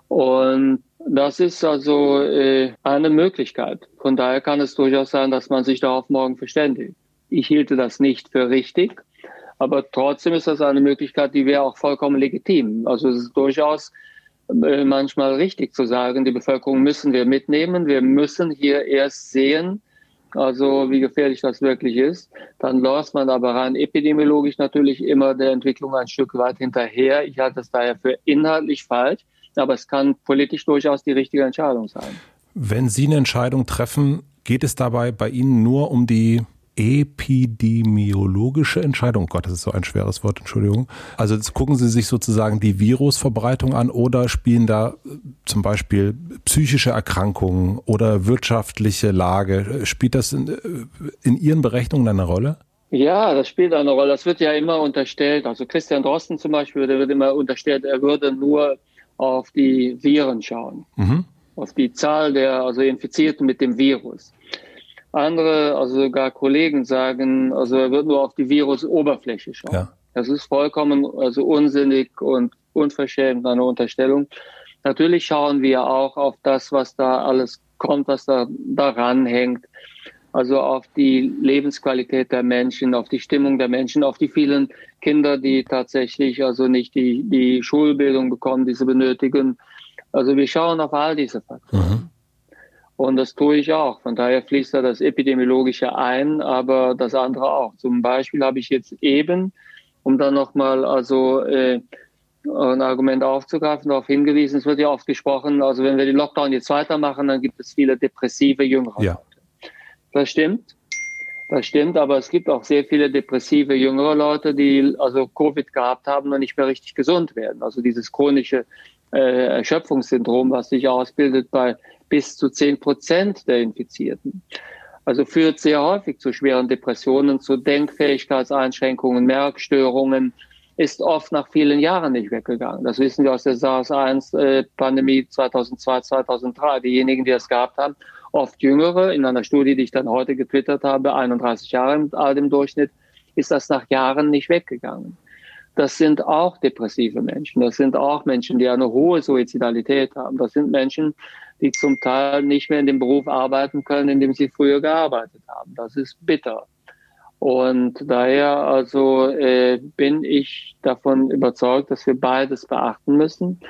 Und das ist also äh, eine Möglichkeit. Von daher kann es durchaus sein, dass man sich darauf morgen verständigt. Ich hielte das nicht für richtig, aber trotzdem ist das eine Möglichkeit, die wäre auch vollkommen legitim. Also es ist durchaus manchmal richtig zu sagen, die Bevölkerung müssen wir mitnehmen. Wir müssen hier erst sehen, also wie gefährlich das wirklich ist. Dann läuft man aber rein epidemiologisch natürlich immer der Entwicklung ein Stück weit hinterher. Ich halte das daher für inhaltlich falsch, aber es kann politisch durchaus die richtige Entscheidung sein. Wenn Sie eine Entscheidung treffen, geht es dabei bei Ihnen nur um die epidemiologische Entscheidung. Oh Gott, das ist so ein schweres Wort, Entschuldigung. Also jetzt gucken Sie sich sozusagen die Virusverbreitung an oder spielen da äh, zum Beispiel psychische Erkrankungen oder wirtschaftliche Lage. Spielt das in, äh, in Ihren Berechnungen eine Rolle? Ja, das spielt eine Rolle. Das wird ja immer unterstellt. Also Christian Drosten zum Beispiel, der wird immer unterstellt, er würde nur auf die Viren schauen, mhm. auf die Zahl der also Infizierten mit dem Virus. Andere, also sogar Kollegen sagen, also er wird nur auf die Virusoberfläche schauen. Ja. Das ist vollkommen also unsinnig und unverschämt eine Unterstellung. Natürlich schauen wir auch auf das, was da alles kommt, was da daran hängt. Also auf die Lebensqualität der Menschen, auf die Stimmung der Menschen, auf die vielen Kinder, die tatsächlich also nicht die, die Schulbildung bekommen, die sie benötigen. Also wir schauen auf all diese Faktoren. Mhm. Und das tue ich auch. Von daher fließt da das Epidemiologische ein, aber das andere auch. Zum Beispiel habe ich jetzt eben, um dann nochmal also äh, ein Argument aufzugreifen, darauf hingewiesen, es wird ja oft gesprochen, also wenn wir den Lockdown jetzt weitermachen, dann gibt es viele depressive Jüngere. Ja. Das stimmt. Das stimmt, aber es gibt auch sehr viele depressive jüngere Leute, die also Covid gehabt haben und nicht mehr richtig gesund werden. Also dieses chronische äh, Erschöpfungssyndrom, was sich ausbildet bei bis zu zehn Prozent der Infizierten. Also führt sehr häufig zu schweren Depressionen, zu Denkfähigkeitseinschränkungen, Merkstörungen, ist oft nach vielen Jahren nicht weggegangen. Das wissen wir aus der SARS-1-Pandemie 2002, 2003. Diejenigen, die das gehabt haben, oft Jüngere, in einer Studie, die ich dann heute getwittert habe, 31 Jahre alt im Durchschnitt, ist das nach Jahren nicht weggegangen. Das sind auch depressive Menschen. Das sind auch Menschen, die eine hohe Suizidalität haben. Das sind Menschen, die zum Teil nicht mehr in dem Beruf arbeiten können, in dem sie früher gearbeitet haben. Das ist bitter. Und daher also äh, bin ich davon überzeugt, dass wir beides beachten müssen.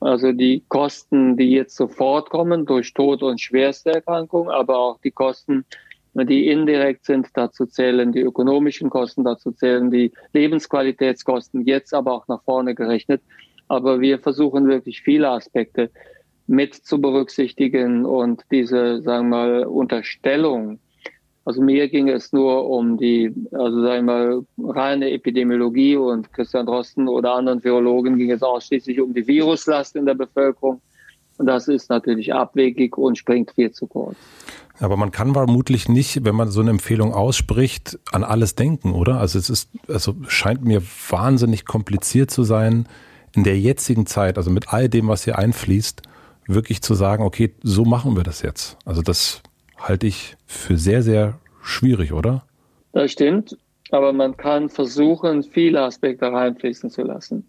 Also die Kosten, die jetzt sofort kommen durch Tod und schwerste Erkrankung, aber auch die Kosten, die indirekt sind, dazu zählen die ökonomischen Kosten, dazu zählen die Lebensqualitätskosten, jetzt aber auch nach vorne gerechnet. Aber wir versuchen wirklich viele Aspekte mit zu berücksichtigen und diese, sagen wir mal, Unterstellung. Also mir ging es nur um die, also sagen wir mal, reine Epidemiologie und Christian Drosten oder anderen Virologen ging es ausschließlich um die Viruslast in der Bevölkerung. Und das ist natürlich abwegig und springt viel zu kurz. Aber man kann vermutlich nicht, wenn man so eine Empfehlung ausspricht, an alles denken, oder? Also es ist, also scheint mir wahnsinnig kompliziert zu sein, in der jetzigen Zeit, also mit all dem, was hier einfließt, wirklich zu sagen, okay, so machen wir das jetzt. Also das halte ich für sehr, sehr schwierig, oder? Das stimmt, aber man kann versuchen, viele Aspekte reinfließen zu lassen.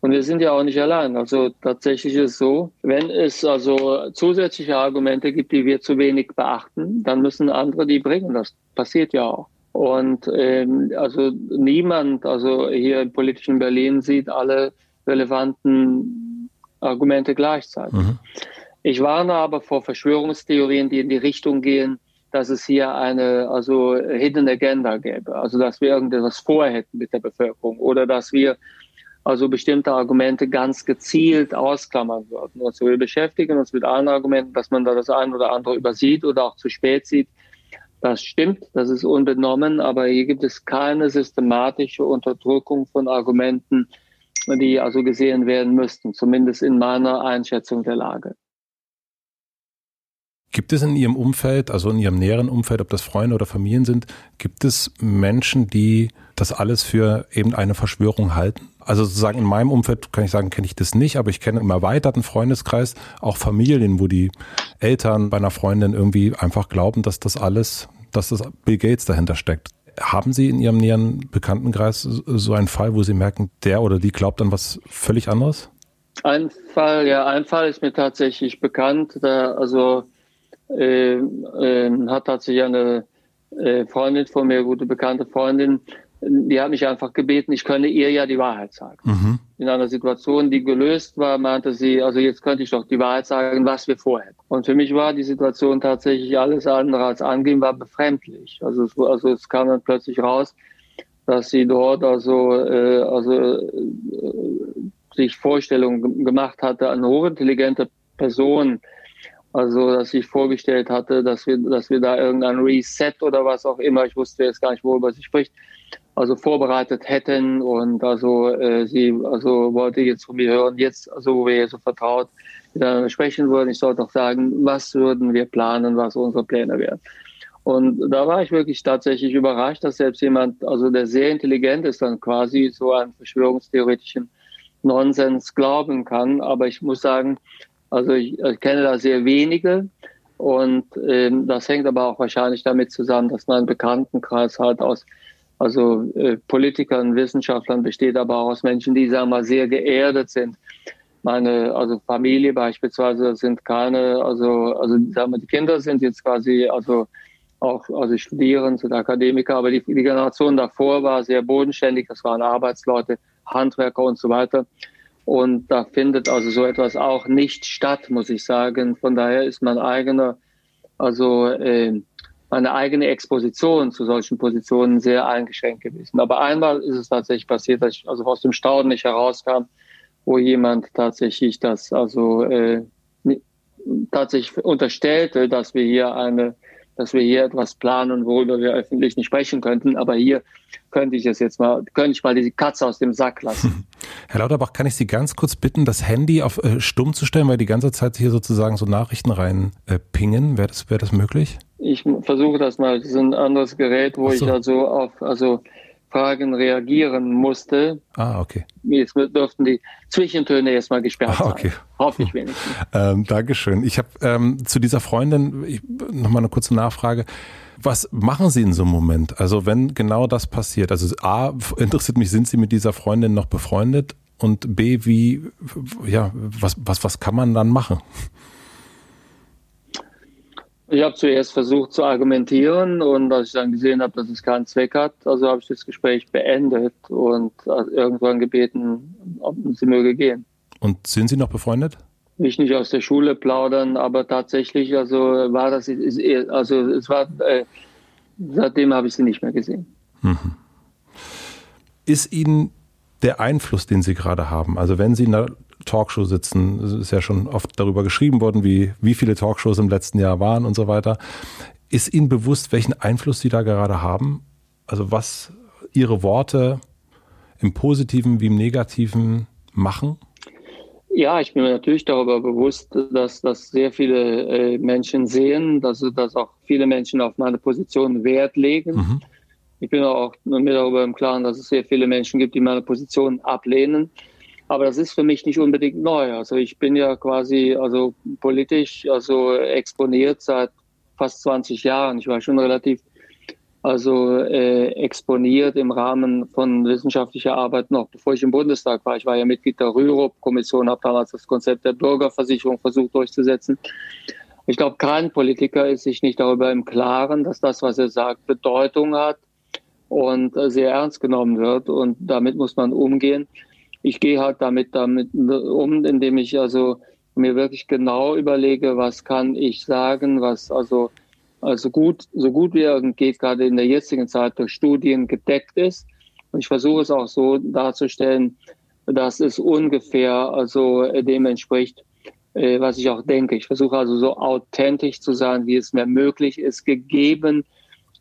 Und wir sind ja auch nicht allein. Also tatsächlich ist es so, wenn es also zusätzliche Argumente gibt, die wir zu wenig beachten, dann müssen andere die bringen. Das passiert ja auch. Und ähm, also niemand, also hier im politischen Berlin sieht alle relevanten Argumente gleichzeitig. Mhm. Ich warne aber vor Verschwörungstheorien, die in die Richtung gehen, dass es hier eine also Hidden Agenda gäbe, also dass wir irgendetwas vorhätten mit der Bevölkerung oder dass wir also bestimmte Argumente ganz gezielt ausklammern würden. Also wir beschäftigen uns mit allen Argumenten, dass man da das eine oder andere übersieht oder auch zu spät sieht. Das stimmt, das ist unbenommen, aber hier gibt es keine systematische Unterdrückung von Argumenten, die also gesehen werden müssten, zumindest in meiner Einschätzung der Lage. Gibt es in Ihrem Umfeld, also in Ihrem näheren Umfeld, ob das Freunde oder Familien sind, gibt es Menschen, die das alles für eben eine Verschwörung halten? Also sozusagen in meinem Umfeld kann ich sagen, kenne ich das nicht, aber ich kenne im erweiterten Freundeskreis auch Familien, wo die Eltern bei einer Freundin irgendwie einfach glauben, dass das alles, dass das Bill Gates dahinter steckt. Haben Sie in Ihrem näheren Bekanntenkreis so einen Fall, wo Sie merken, der oder die glaubt an was völlig anderes? Ein Fall, ja, ein Fall ist mir tatsächlich bekannt. Da, also äh, äh, hat tatsächlich eine äh, Freundin von mir, gute bekannte Freundin, die hat mich einfach gebeten, ich könne ihr ja die Wahrheit sagen. Mhm. In einer Situation, die gelöst war, meinte sie, also jetzt könnte ich doch die Wahrheit sagen, was wir vorhätten. Und für mich war die Situation tatsächlich alles andere als angehen, war befremdlich. Also es, also es kam dann plötzlich raus, dass sie dort also, äh, also äh, sich Vorstellungen gemacht hatte, eine hochintelligente Person Also, dass ich vorgestellt hatte, dass wir, dass wir da irgendein Reset oder was auch immer, ich wusste jetzt gar nicht, worüber sie spricht, also vorbereitet hätten und also äh, sie also wollte jetzt von mir hören, jetzt, also wo wir so vertraut miteinander sprechen würden, ich sollte auch sagen, was würden wir planen, was unsere Pläne wären. Und da war ich wirklich tatsächlich überrascht, dass selbst jemand, also der sehr intelligent ist, dann quasi so einen verschwörungstheoretischen Nonsens glauben kann. Aber ich muss sagen, also ich, ich kenne da sehr wenige. Und ähm, das hängt aber auch wahrscheinlich damit zusammen, dass mein Bekanntenkreis halt aus also äh, Politikern, Wissenschaftlern besteht, aber auch aus Menschen, die sagen wir mal sehr geerdet sind. Meine also Familie beispielsweise sind keine, also also sagen wir, die Kinder sind jetzt quasi also auch also studieren, sind Akademiker, aber die, die Generation davor war sehr bodenständig, das waren Arbeitsleute, Handwerker und so weiter. Und da findet also so etwas auch nicht statt, muss ich sagen. Von daher ist mein eigener, also äh, meine eigene Exposition zu solchen Positionen sehr eingeschränkt gewesen. Aber einmal ist es tatsächlich passiert, dass ich also aus dem Staunen nicht herauskam, wo jemand tatsächlich das also äh, tatsächlich unterstellte, dass wir hier eine dass wir hier etwas planen, worüber wir öffentlich nicht sprechen könnten. Aber hier könnte ich es jetzt mal, könnte ich mal die Katze aus dem Sack lassen. Herr Lauterbach, kann ich Sie ganz kurz bitten, das Handy auf äh, stumm zu stellen, weil die ganze Zeit hier sozusagen so Nachrichten rein äh, pingen? Wäre das, wäre das möglich? Ich versuche das mal. Das ist ein anderes Gerät, wo so. ich also auf, also Fragen reagieren musste. Ah, okay. Jetzt dürften die Zwischentöne erstmal gesperrt ah, okay. sein. Hoffe ich wenigstens. ähm, Dankeschön. Ich habe ähm, zu dieser Freundin nochmal eine kurze Nachfrage. Was machen Sie in so einem Moment? Also wenn genau das passiert, also A, interessiert mich, sind Sie mit dieser Freundin noch befreundet? Und B, wie, ja, was, was, was kann man dann machen? Ich habe zuerst versucht zu argumentieren und als ich dann gesehen habe, dass es keinen Zweck hat, also habe ich das Gespräch beendet und irgendwann gebeten, ob sie möge gehen. Und sind Sie noch befreundet? Ich nicht aus der Schule plaudern, aber tatsächlich, also war das, also es war, äh, seitdem habe ich sie nicht mehr gesehen. Mhm. Ist Ihnen der Einfluss, den Sie gerade haben, also wenn Sie Talkshow sitzen. Es ist ja schon oft darüber geschrieben worden, wie, wie viele Talkshows im letzten Jahr waren und so weiter. Ist Ihnen bewusst, welchen Einfluss Sie da gerade haben? Also was Ihre Worte im Positiven wie im Negativen machen? Ja, ich bin mir natürlich darüber bewusst, dass das sehr viele äh, Menschen sehen, dass, dass auch viele Menschen auf meine Position Wert legen. Mhm. Ich bin auch mir darüber im Klaren, dass es sehr viele Menschen gibt, die meine Position ablehnen. Aber das ist für mich nicht unbedingt neu. Also ich bin ja quasi also politisch also exponiert seit fast 20 Jahren. Ich war schon relativ also äh, exponiert im Rahmen von wissenschaftlicher Arbeit noch, bevor ich im Bundestag war. Ich war ja Mitglied der Rürup-Kommission, habe damals das Konzept der Bürgerversicherung versucht durchzusetzen. Ich glaube, kein Politiker ist sich nicht darüber im Klaren, dass das, was er sagt, Bedeutung hat und äh, sehr ernst genommen wird. Und damit muss man umgehen ich gehe halt damit damit um, indem ich also mir wirklich genau überlege, was kann ich sagen, was also also gut so gut wie irgend geht gerade in der jetzigen Zeit durch Studien gedeckt ist. Und ich versuche es auch so darzustellen, dass es ungefähr also dem entspricht, äh, was ich auch denke. Ich versuche also so authentisch zu sein, wie es mir möglich ist, gegeben,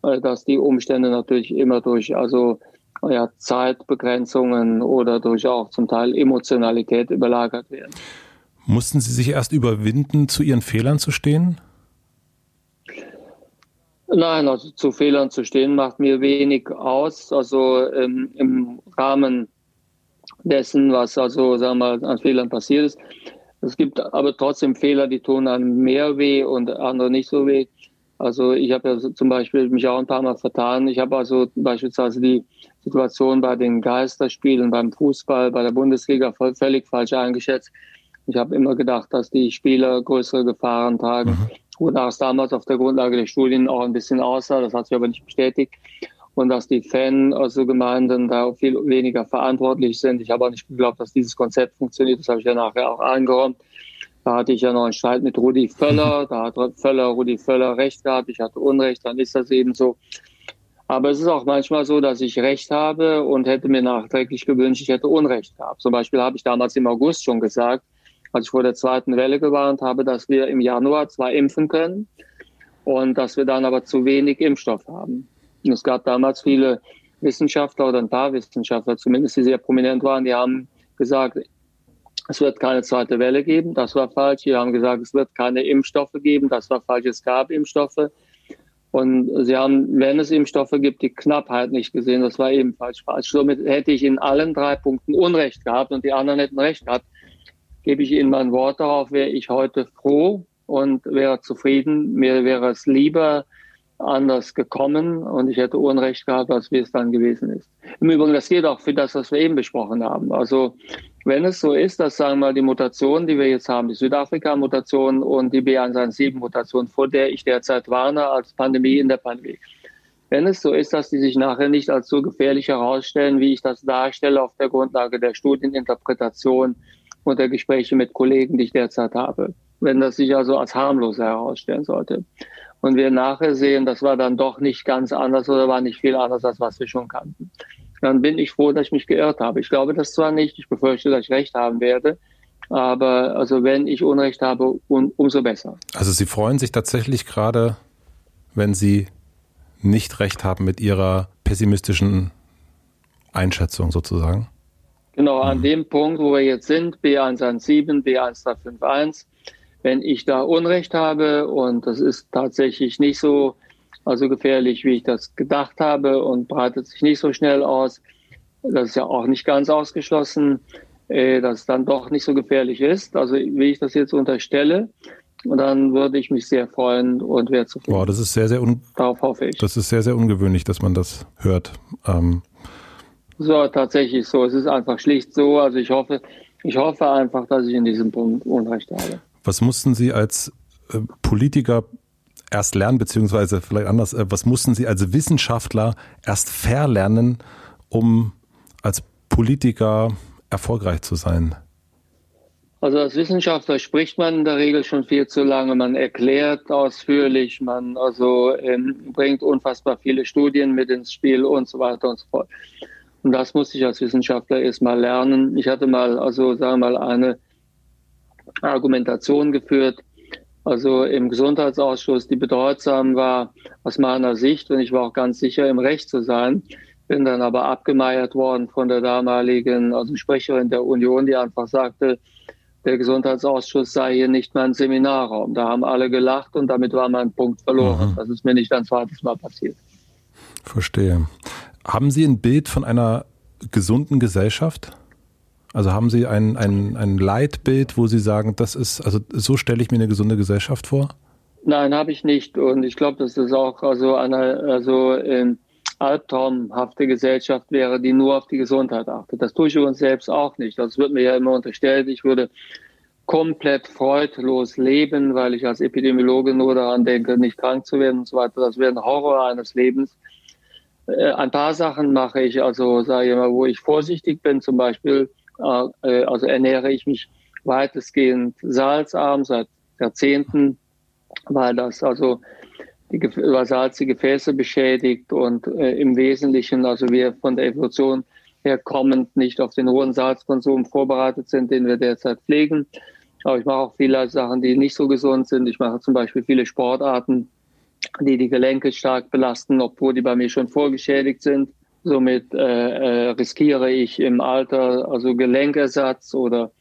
äh, dass die Umstände natürlich immer durch also ja, Zeitbegrenzungen oder durch auch zum Teil Emotionalität überlagert werden. Mussten Sie sich erst überwinden, zu Ihren Fehlern zu stehen? Nein, also zu Fehlern zu stehen macht mir wenig aus. Also ähm, im Rahmen dessen, was also sagen wir mal, an Fehlern passiert ist. Es gibt aber trotzdem Fehler, die tun einem mehr weh und andere nicht so weh. Also ich habe ja zum Beispiel mich auch ein paar Mal vertan. Ich habe also beispielsweise die Situation bei den Geisterspielen, beim Fußball, bei der Bundesliga völlig falsch eingeschätzt. Ich habe immer gedacht, dass die Spieler größere Gefahren tragen. Mhm. Wonach es damals auf der Grundlage der Studien auch ein bisschen aussah, das hat sich aber nicht bestätigt. Und dass die Fan, also Gemeinden, da viel weniger verantwortlich sind. Ich habe auch nicht geglaubt, dass dieses Konzept funktioniert. Das habe ich ja nachher auch eingeräumt. Da hatte ich ja noch einen Streit mit Rudi Völler. Da hat Völler, Rudi Völler recht gehabt. Ich hatte Unrecht. Dann ist das eben so. Aber es ist auch manchmal so, dass ich Recht habe und hätte mir nachträglich gewünscht, ich hätte Unrecht gehabt. Zum Beispiel habe ich damals im August schon gesagt, als ich vor der zweiten Welle gewarnt habe, dass wir im Januar zwar impfen können und dass wir dann aber zu wenig Impfstoff haben. Und es gab damals viele Wissenschaftler oder ein paar Wissenschaftler, zumindest die sehr prominent waren, die haben gesagt, es wird keine zweite Welle geben, das war falsch. Die haben gesagt, es wird keine Impfstoffe geben, das war falsch. Es gab Impfstoffe. Und sie haben, wenn es Impfstoffe gibt, die Knappheit nicht gesehen. Das war ebenfalls falsch. Somit hätte ich in allen drei Punkten Unrecht gehabt und die anderen hätten Recht gehabt. Gebe ich Ihnen mein Wort darauf, wäre ich heute froh und wäre zufrieden. Mir wäre es lieber, anders gekommen und ich hätte Unrecht gehabt, als wie es dann gewesen ist. Im Übrigen, das geht auch für das, was wir eben besprochen haben. Also wenn es so ist, dass sagen wir die Mutation, die wir jetzt haben, die Südafrika-Mutation und die B117-Mutation, vor der ich derzeit warne als Pandemie in der Pandemie, wenn es so ist, dass die sich nachher nicht als so gefährlich herausstellen, wie ich das darstelle auf der Grundlage der Studieninterpretation und der Gespräche mit Kollegen, die ich derzeit habe, wenn das sich also als harmlos herausstellen sollte. Und wir nachher sehen, das war dann doch nicht ganz anders oder war nicht viel anders, als was wir schon kannten. Dann bin ich froh, dass ich mich geirrt habe. Ich glaube das zwar nicht, ich befürchte, dass ich recht haben werde, aber also wenn ich Unrecht habe, um, umso besser. Also Sie freuen sich tatsächlich gerade, wenn Sie nicht recht haben mit Ihrer pessimistischen Einschätzung sozusagen? Genau, an mhm. dem Punkt, wo wir jetzt sind, B117, B1351, wenn ich da Unrecht habe und das ist tatsächlich nicht so also gefährlich, wie ich das gedacht habe und breitet sich nicht so schnell aus. Das ist ja auch nicht ganz ausgeschlossen, äh, dass es dann doch nicht so gefährlich ist. Also wie ich das jetzt unterstelle, und dann würde ich mich sehr freuen und wäre zufrieden. Wow, das ist sehr, sehr un Darauf hoffe ich. Das ist sehr, sehr ungewöhnlich, dass man das hört. Ähm so, tatsächlich so. Es ist einfach schlicht so. Also ich hoffe, ich hoffe einfach, dass ich in diesem Punkt Unrecht habe. Was mussten Sie als äh, Politiker erst lernen, beziehungsweise vielleicht anders, äh, was mussten Sie als Wissenschaftler erst verlernen, um als Politiker erfolgreich zu sein? Also als Wissenschaftler spricht man in der Regel schon viel zu lange. Man erklärt ausführlich, man also ähm, bringt unfassbar viele Studien mit ins Spiel und so weiter und so fort. Und das musste ich als Wissenschaftler erst mal lernen. Ich hatte mal, also sagen wir mal, eine Argumentation geführt, also im Gesundheitsausschuss, die bedeutsam war aus meiner Sicht, und ich war auch ganz sicher im Recht zu sein, bin dann aber abgemeiert worden von der damaligen, also Sprecherin der Union, die einfach sagte, der Gesundheitsausschuss sei hier nicht mein Seminarraum. Da haben alle gelacht und damit war mein Punkt verloren. Mhm. Das ist mir nicht ein zweites Mal passiert. Verstehe. Haben Sie ein Bild von einer gesunden Gesellschaft? Also haben Sie ein, ein, ein Leitbild, wo Sie sagen, das ist, also so stelle ich mir eine gesunde Gesellschaft vor? Nein, habe ich nicht. Und ich glaube, dass das auch also eine also, ähm, albtraumhafte Gesellschaft wäre, die nur auf die Gesundheit achtet. Das tue ich übrigens selbst auch nicht. Das wird mir ja immer unterstellt. Ich würde komplett freudlos leben, weil ich als Epidemiologe nur daran denke, nicht krank zu werden und so weiter. Das wäre ein Horror eines Lebens. Äh, ein paar Sachen mache ich, also sage ich mal, wo ich vorsichtig bin, zum Beispiel äh, also ernähre ich mich weitestgehend salzarm seit Jahrzehnten, weil das also die, weil Salz die Gefäße beschädigt und äh, im Wesentlichen, also wir von der Evolution her kommend nicht auf den hohen Salzkonsum vorbereitet sind, den wir derzeit pflegen. Aber ich mache auch viele Sachen, die nicht so gesund sind. Ich mache zum Beispiel viele Sportarten, die die Gelenke stark belasten, obwohl die bei mir schon vorgeschädigt sind. Somit äh, äh, riskiere ich im Alter also Gelenkersatz oder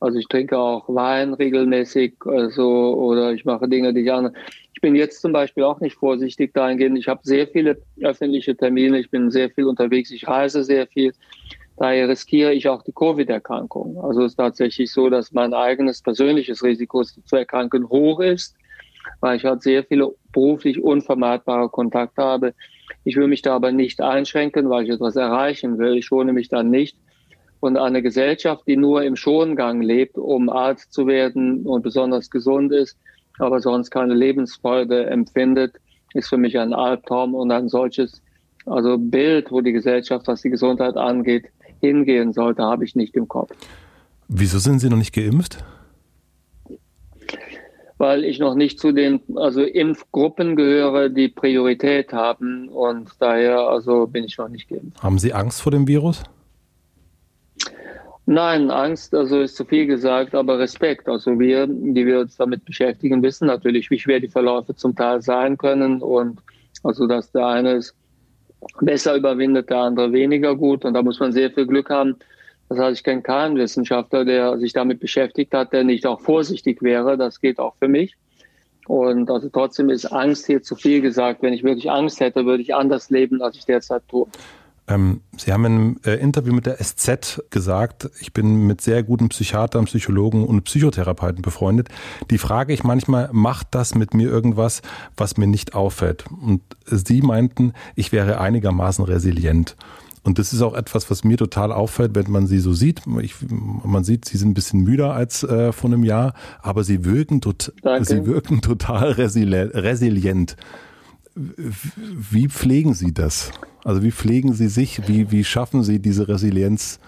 also ich trinke auch Wein regelmäßig also, oder ich mache Dinge, die ich andere. Ich bin jetzt zum Beispiel auch nicht vorsichtig dahingehend. Ich habe sehr viele öffentliche Termine, ich bin sehr viel unterwegs, ich reise sehr viel. Daher riskiere ich auch die Covid-Erkrankung. Also es ist tatsächlich so, dass mein eigenes persönliches Risiko zu erkranken hoch ist, weil ich halt sehr viele beruflich unvermeidbare Kontakte habe ich will mich da aber nicht einschränken, weil ich etwas erreichen will. Ich schone mich dann nicht. Und eine Gesellschaft, die nur im Schongang lebt, um alt zu werden und besonders gesund ist, aber sonst keine Lebensfreude empfindet, ist für mich ein Albtraum und ein solches also Bild, wo die Gesellschaft, was die Gesundheit angeht, hingehen sollte, habe ich nicht im Kopf. Wieso sind Sie noch nicht geimpft? Weil ich noch nicht zu den also Impfgruppen gehöre, die Priorität haben und daher also bin ich noch nicht geimpft. Haben Sie Angst vor dem Virus? Nein, Angst, also ist zu viel gesagt, aber Respekt. Also wir, die wir uns damit beschäftigen, wissen natürlich, wie schwer die Verläufe zum Teil sein können und also dass der eine es besser überwindet, der andere weniger gut und da muss man sehr viel Glück haben. Das heißt, ich kenne keinen Wissenschaftler, der sich damit beschäftigt hat, der nicht auch vorsichtig wäre. Das geht auch für mich. Und also trotzdem ist Angst hier zu viel gesagt. Wenn ich wirklich Angst hätte, würde ich anders leben, als ich derzeit tue. Ähm, Sie haben in einem äh, Interview mit der SZ gesagt, ich bin mit sehr guten Psychiatern, Psychologen und Psychotherapeuten befreundet. Die frage ich manchmal, macht das mit mir irgendwas, was mir nicht auffällt? Und Sie meinten, ich wäre einigermaßen resilient. Und das ist auch etwas, was mir total auffällt, wenn man sie so sieht. Ich, man sieht, sie sind ein bisschen müder als äh, vor einem Jahr, aber sie wirken, tot, sie wirken total resilient. Wie pflegen Sie das? Also wie pflegen Sie sich? Wie, wie schaffen Sie diese Resilienz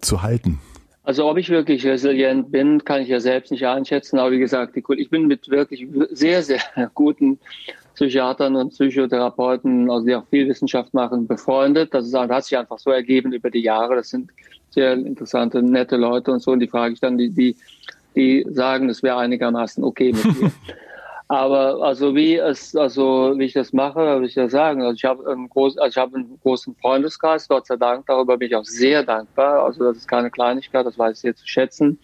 zu halten? Also ob ich wirklich resilient bin, kann ich ja selbst nicht einschätzen. Aber wie gesagt, ich bin mit wirklich sehr, sehr guten Psychiatern und Psychotherapeuten, also die auch viel Wissenschaft machen, befreundet. Das, ist, das hat sich einfach so ergeben über die Jahre. Das sind sehr interessante, nette Leute und so. Und die frage ich dann, die, die, die sagen, es wäre einigermaßen okay mit mir. Aber also wie es, also wie ich das mache, würde ich das sagen. Also ich habe einen großen, also ich habe einen großen Freundeskreis, Gott sei Dank. Darüber bin ich auch sehr dankbar. Also das ist keine Kleinigkeit, das weiß ich sehr zu schätzen.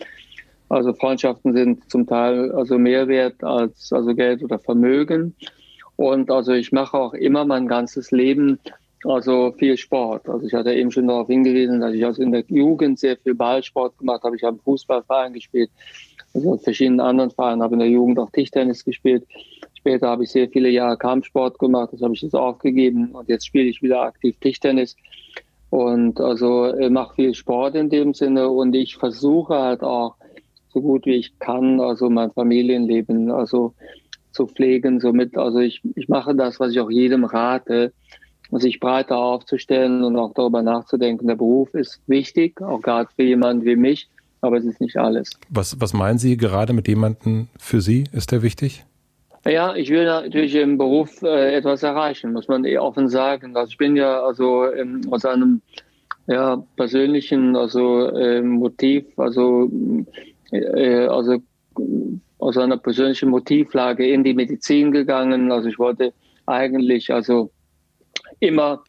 Also Freundschaften sind zum Teil also mehr wert als also Geld oder Vermögen. Und also ich mache auch immer mein ganzes Leben also viel Sport. Also ich hatte eben schon darauf hingewiesen, dass ich also in der Jugend sehr viel Ballsport gemacht habe. Ich habe Fußballverein gespielt also verschiedenen anderen Vereinen, habe in der Jugend auch Tischtennis gespielt. Später habe ich sehr viele Jahre Kampfsport gemacht, das habe ich jetzt aufgegeben und jetzt spiele ich wieder aktiv Tischtennis und also mache viel Sport in dem Sinne und ich versuche halt auch so gut wie ich kann, also mein Familienleben also zu pflegen. Somit, also ich, ich mache das, was ich auch jedem rate, sich breiter aufzustellen und auch darüber nachzudenken. Der Beruf ist wichtig, auch gerade für jemanden wie mich aber es ist nicht alles. Was, was meinen Sie gerade mit jemandem für Sie? Ist der wichtig? Ja, ich will natürlich im Beruf äh, etwas erreichen, muss man eh offen sagen. Also ich bin ja also ähm, aus einem ja, persönlichen also äh, Motiv, also äh, also aus einer persönlichen Motivlage in die Medizin gegangen. Also ich wollte eigentlich also immer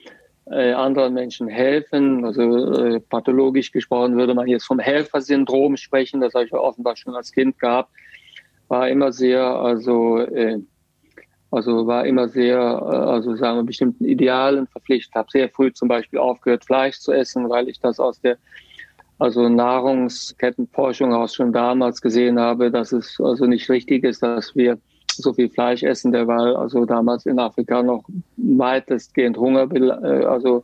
äh, anderen Menschen helfen. Also äh, pathologisch gesprochen würde man jetzt vom Helfersyndrom sprechen. Das habe ich offenbar schon als Kind gehabt. War immer sehr, also äh, also war immer sehr, äh, also sagen wir bestimmten Idealen verpflichtet. Habe sehr früh zum Beispiel aufgehört, Fleisch zu essen, weil ich das aus der also Nahrungskettenforschung aus schon damals gesehen habe, dass es also nicht richtig ist, dass wir so viel Fleisch essen, der war also damals in Afrika noch weitestgehend Hunger, äh, also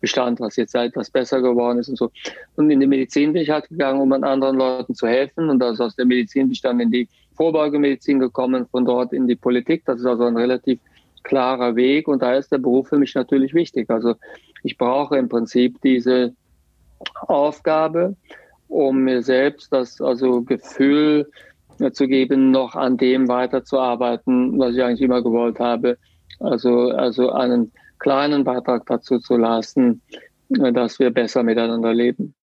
bestand, was jetzt etwas besser geworden ist und so. Und in die Medizin bin ich halt gegangen, um an anderen Leuten zu helfen. Und also aus der Medizin bin ich dann in die Vorbeugemedizin gekommen, von dort in die Politik. Das ist also ein relativ klarer Weg und da ist der Beruf für mich natürlich wichtig. Also ich brauche im Prinzip diese Aufgabe, um mir selbst das also Gefühl zu geben, noch an dem weiterzuarbeiten, was ich eigentlich immer gewollt habe. Also, also einen kleinen Beitrag dazu zu leisten, dass wir besser miteinander leben.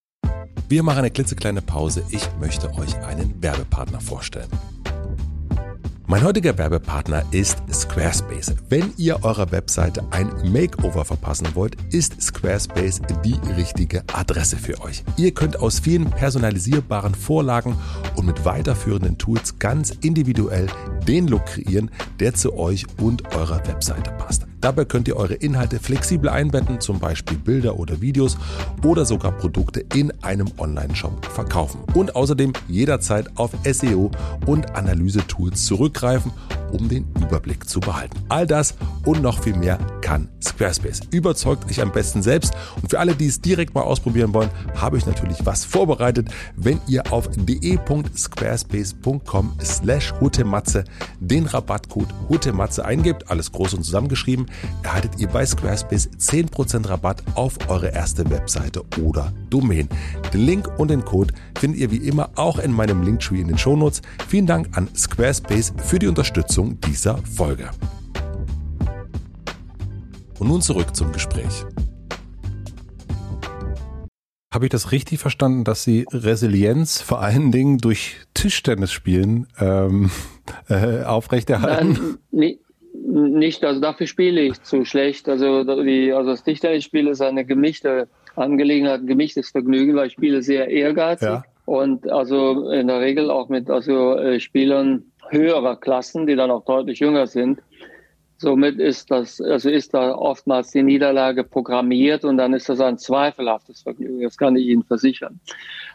Wir machen eine klitzekleine Pause. Ich möchte euch einen Werbepartner vorstellen. Mein heutiger Werbepartner ist Squarespace. Wenn ihr eurer Webseite ein Makeover verpassen wollt, ist Squarespace die richtige Adresse für euch. Ihr könnt aus vielen personalisierbaren Vorlagen und mit weiterführenden Tools ganz individuell den Look kreieren, der zu euch und eurer Webseite passt. Dabei könnt ihr eure Inhalte flexibel einbetten, zum Beispiel Bilder oder Videos oder sogar Produkte in einem Online-Shop verkaufen. Und außerdem jederzeit auf SEO und Analyse-Tools zurückgreifen, um den Überblick zu behalten. All das und noch viel mehr kann Squarespace. Überzeugt euch am besten selbst. Und für alle, die es direkt mal ausprobieren wollen, habe ich natürlich was vorbereitet. Wenn ihr auf de.squarespace.com slash hutematze den Rabattcode hutematze eingebt, alles groß und zusammengeschrieben, erhaltet ihr bei Squarespace 10% Rabatt auf eure erste Webseite oder Domain. Den Link und den Code findet ihr wie immer auch in meinem Linktree in den Shownotes. Vielen Dank an Squarespace für die Unterstützung dieser Folge. Und nun zurück zum Gespräch. Habe ich das richtig verstanden, dass Sie Resilienz vor allen Dingen durch Tischtennis spielen ähm, äh, aufrechterhalten? Nein, nicht, also dafür spiele ich zu schlecht. Also, die, also das Tischtennisspiel ist eine gemischte Angelegenheit, ein gemischtes Vergnügen, weil ich spiele sehr ehrgeizig ja. und also in der Regel auch mit also äh, Spielern höherer Klassen, die dann auch deutlich jünger sind. Somit ist das, also ist da oftmals die Niederlage programmiert und dann ist das ein zweifelhaftes Vergnügen. Das kann ich Ihnen versichern.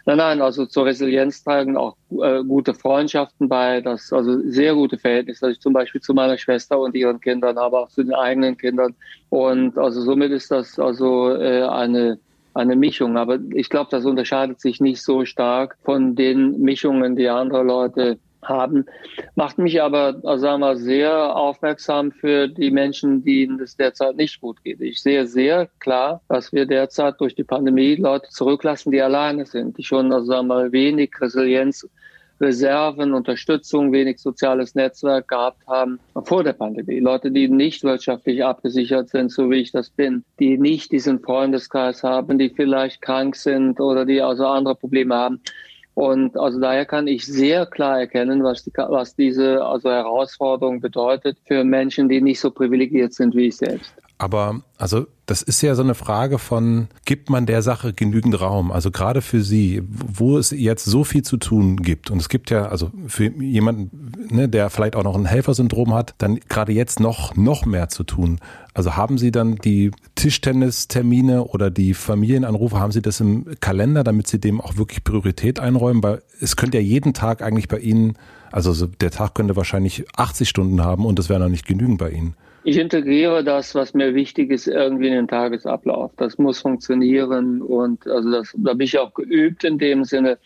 Nein, nein, also zur Resilienz tragen auch äh, gute Freundschaften bei, das, also sehr gute Verhältnisse, dass ich zum Beispiel zu meiner Schwester und ihren Kindern habe, auch zu den eigenen Kindern. Und also somit ist das also äh, eine eine Mischung. Aber ich glaube, das unterscheidet sich nicht so stark von den Mischungen, die andere Leute haben, macht mich aber, also sagen wir, sehr aufmerksam für die Menschen, denen es derzeit nicht gut geht. Ich sehe sehr klar, dass wir derzeit durch die Pandemie Leute zurücklassen, die alleine sind, die schon, also sagen wir, wenig Resilienz Reserven, Unterstützung, wenig soziales Netzwerk gehabt haben vor der Pandemie. Leute, die nicht wirtschaftlich abgesichert sind, so wie ich das bin, die nicht diesen Freundeskreis haben, die vielleicht krank sind oder die also andere Probleme haben. Und also daher kann ich sehr klar erkennen, was, die, was diese also Herausforderung bedeutet für Menschen, die nicht so privilegiert sind wie ich selbst. Aber also das ist ja so eine Frage von, gibt man der Sache genügend Raum? Also gerade für Sie, wo es jetzt so viel zu tun gibt. Und es gibt ja, also für jemanden, ne, der vielleicht auch noch ein Helfersyndrom hat, dann gerade jetzt noch, noch mehr zu tun. Also haben Sie dann die Tischtennistermine oder die Familienanrufe, haben Sie das im Kalender, damit Sie dem auch wirklich Priorität einräumen? Weil es könnte ja jeden Tag eigentlich bei Ihnen, also der Tag könnte wahrscheinlich 80 Stunden haben und das wäre noch nicht genügend bei Ihnen. Ich integriere das, was mir wichtig ist, irgendwie in den Tagesablauf. Das muss funktionieren und also das, da bin ich auch geübt in dem Sinne.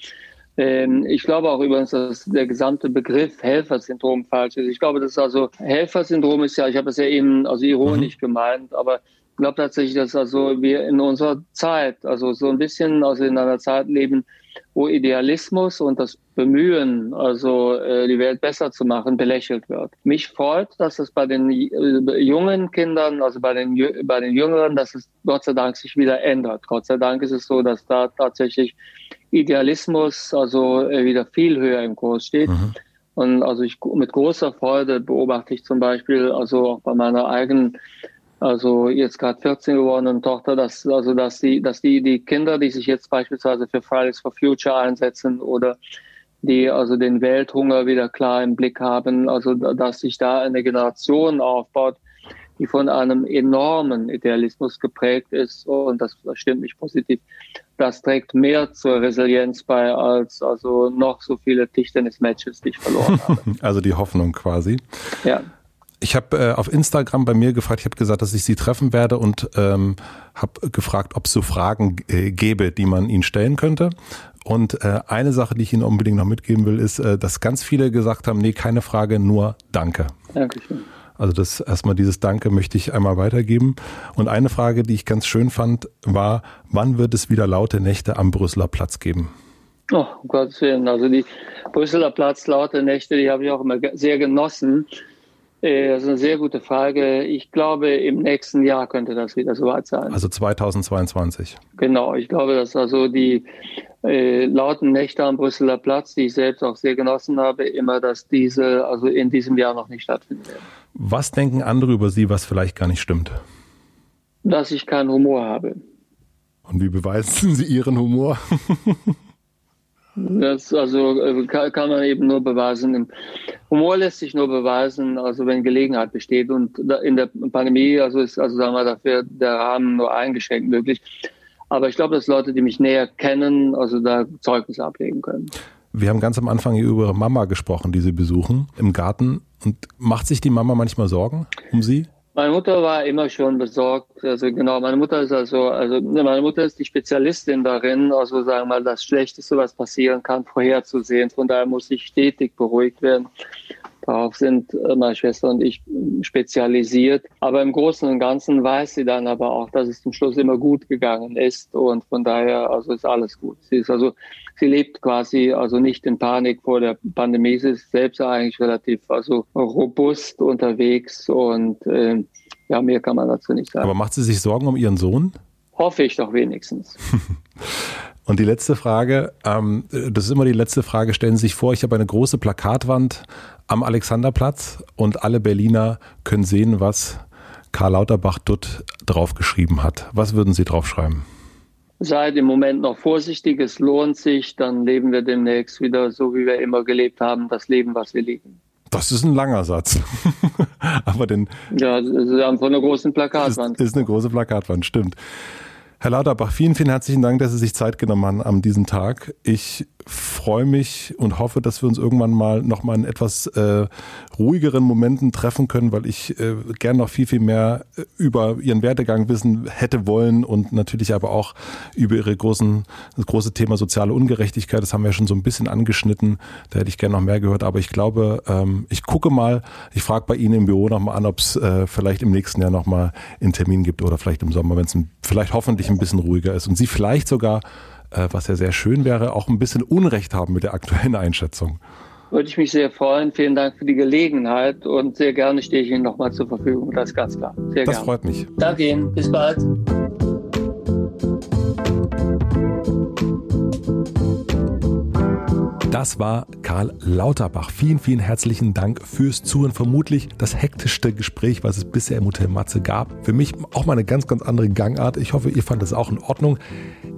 Ähm, ich glaube auch übrigens, dass der gesamte Begriff Helfersyndrom falsch ist. Ich glaube, das ist also Helfersyndrom ist ja, ich habe es ja eben also ironisch mhm. gemeint, aber ich glaube tatsächlich, dass also wir in unserer Zeit, also so ein bisschen also in einer Zeit leben, wo Idealismus und das Bemühen, also äh, die Welt besser zu machen, belächelt wird. Mich freut, dass es bei den äh, jungen Kindern, also bei den, bei den Jüngeren, dass es Gott sei Dank sich wieder ändert. Gott sei Dank ist es so, dass da tatsächlich Idealismus also äh, wieder viel höher im Kurs steht. Mhm. Und also ich mit großer Freude beobachte ich zum Beispiel, also auch bei meiner eigenen also jetzt gerade 14 gewordenen Tochter, dass also dass die, dass die die Kinder, die sich jetzt beispielsweise für Fridays for Future einsetzen oder die also den Welthunger wieder klar im Blick haben, also dass sich da eine Generation aufbaut, die von einem enormen Idealismus geprägt ist und das stimmt mich positiv. Das trägt mehr zur Resilienz bei als also noch so viele Tischtennis-Matches, die ich verloren habe. Also die Hoffnung quasi. Ja. Ich habe äh, auf Instagram bei mir gefragt, ich habe gesagt, dass ich sie treffen werde und ähm, habe gefragt, ob es so Fragen äh, gäbe, die man ihnen stellen könnte. Und äh, eine Sache, die ich Ihnen unbedingt noch mitgeben will, ist, äh, dass ganz viele gesagt haben, nee, keine Frage, nur Danke. Dankeschön. Also das erstmal dieses Danke möchte ich einmal weitergeben. Und eine Frage, die ich ganz schön fand, war, wann wird es wieder laute Nächte am Brüsseler Platz geben? Oh, um Gottes Willen. Also die Brüsseler Platz laute Nächte, die habe ich auch immer sehr genossen. Äh, das ist eine sehr gute Frage. Ich glaube, im nächsten Jahr könnte das wieder soweit sein. Also 2022. Genau, ich glaube, dass also die äh, lauten Nächte am Brüsseler Platz, die ich selbst auch sehr genossen habe, immer, dass diese also in diesem Jahr noch nicht stattfinden werden. Was denken andere über Sie, was vielleicht gar nicht stimmt? Dass ich keinen Humor habe. Und wie beweisen Sie Ihren Humor? Das also äh, kann man eben nur beweisen. Humor lässt sich nur beweisen, also wenn Gelegenheit besteht. Und in der Pandemie, also ist also sagen wir dafür der Rahmen nur eingeschränkt möglich. Aber ich glaube, dass Leute, die mich näher kennen, also da Zeugnis ablegen können. Wir haben ganz am Anfang hier über Mama gesprochen, die Sie besuchen im Garten. Und macht sich die Mama manchmal Sorgen um Sie? Meine Mutter war immer schon besorgt. Also genau, meine Mutter ist also, also meine Mutter ist die Spezialistin darin, also sagen wir mal, das Schlechteste, was passieren kann, vorherzusehen. Von daher muss ich stetig beruhigt werden. Darauf sind äh, meine Schwester und ich spezialisiert. Aber im Großen und Ganzen weiß sie dann aber auch, dass es zum Schluss immer gut gegangen ist. Und von daher, also ist alles gut. Sie ist also, sie lebt quasi also nicht in Panik vor der Pandemie. Sie ist selbst eigentlich relativ also robust unterwegs und äh, ja, mehr kann man dazu nicht sagen. Aber macht sie sich Sorgen um ihren Sohn? Hoffe ich doch wenigstens. Und die letzte Frage, ähm, das ist immer die letzte Frage, stellen Sie sich vor, ich habe eine große Plakatwand am Alexanderplatz und alle Berliner können sehen, was Karl Lauterbach dort draufgeschrieben hat. Was würden Sie draufschreiben? Seid im Moment noch vorsichtig, es lohnt sich, dann leben wir demnächst wieder so, wie wir immer gelebt haben, das Leben, was wir lieben. Das ist ein langer Satz. Aber den. Ja, das ist von einer großen Plakatwand. Ist, ist eine große Plakatwand, stimmt. Herr Lauterbach, vielen, vielen herzlichen Dank, dass Sie sich Zeit genommen haben an diesem Tag. Ich freue mich und hoffe, dass wir uns irgendwann mal noch mal in etwas äh, ruhigeren Momenten treffen können, weil ich äh, gern noch viel, viel mehr äh, über Ihren Werdegang wissen hätte wollen und natürlich aber auch über Ihre großen, das große Thema soziale Ungerechtigkeit. Das haben wir ja schon so ein bisschen angeschnitten. Da hätte ich gern noch mehr gehört. Aber ich glaube, ähm, ich gucke mal, ich frage bei Ihnen im Büro noch mal an, ob es äh, vielleicht im nächsten Jahr noch mal einen Termin gibt oder vielleicht im Sommer, wenn es vielleicht hoffentlich ein bisschen ruhiger ist und Sie vielleicht sogar, äh, was ja sehr schön wäre, auch ein bisschen Unrecht haben mit der aktuellen Einschätzung. Würde ich mich sehr freuen. Vielen Dank für die Gelegenheit und sehr gerne stehe ich Ihnen nochmal zur Verfügung. Das ist ganz klar. Sehr das gerne. freut mich. Danke Ihnen. Bis bald. Das war Karl Lauterbach. Vielen, vielen herzlichen Dank fürs Zuhören. Vermutlich das hektischste Gespräch, was es bisher im Hotel Matze gab. Für mich auch mal eine ganz, ganz andere Gangart. Ich hoffe, ihr fandet es auch in Ordnung.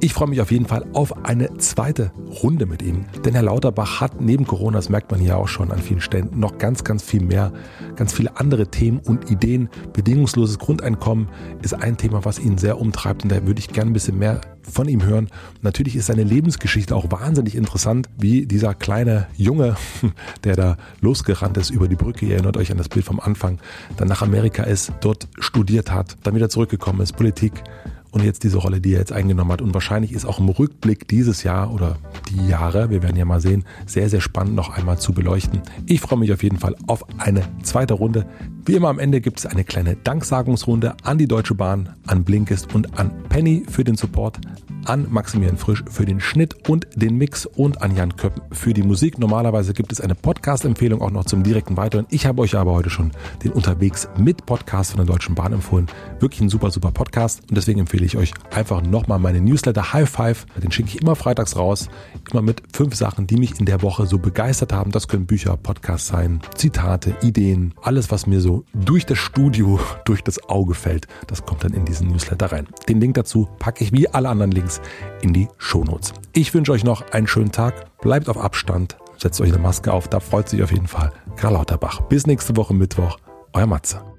Ich freue mich auf jeden Fall auf eine zweite Runde mit ihm. Denn Herr Lauterbach hat neben Corona, das merkt man hier auch schon an vielen Stellen, noch ganz, ganz viel mehr, ganz viele andere Themen und Ideen. Bedingungsloses Grundeinkommen ist ein Thema, was ihn sehr umtreibt. Und da würde ich gerne ein bisschen mehr von ihm hören. Natürlich ist seine Lebensgeschichte auch wahnsinnig interessant, wie dieser kleine Junge, der da losgerannt ist über die Brücke, ihr erinnert euch an das Bild vom Anfang, dann nach Amerika ist, dort studiert hat, dann wieder zurückgekommen ist, Politik und jetzt diese Rolle, die er jetzt eingenommen hat. Und wahrscheinlich ist auch im Rückblick dieses Jahr oder die Jahre, wir werden ja mal sehen, sehr, sehr spannend noch einmal zu beleuchten. Ich freue mich auf jeden Fall auf eine zweite Runde. Wie immer am Ende gibt es eine kleine Danksagungsrunde an die Deutsche Bahn, an Blinkist und an Penny für den Support, an Maximilian Frisch für den Schnitt und den Mix und an Jan Köppen für die Musik. Normalerweise gibt es eine Podcast-Empfehlung auch noch zum direkten Weiteren. Ich habe euch aber heute schon den Unterwegs mit Podcast von der Deutschen Bahn empfohlen. Wirklich ein super, super Podcast und deswegen empfehle ich euch einfach nochmal meine Newsletter High Five. Den schicke ich immer freitags raus, immer mit fünf Sachen, die mich in der Woche so begeistert haben. Das können Bücher, Podcasts sein, Zitate, Ideen, alles, was mir so durch das Studio, durch das Auge fällt. Das kommt dann in diesen Newsletter rein. Den Link dazu packe ich wie alle anderen Links in die Shownotes. Ich wünsche euch noch einen schönen Tag, bleibt auf Abstand, setzt euch eine Maske auf, da freut sich auf jeden Fall Karl Lauterbach. Bis nächste Woche Mittwoch, euer Matze.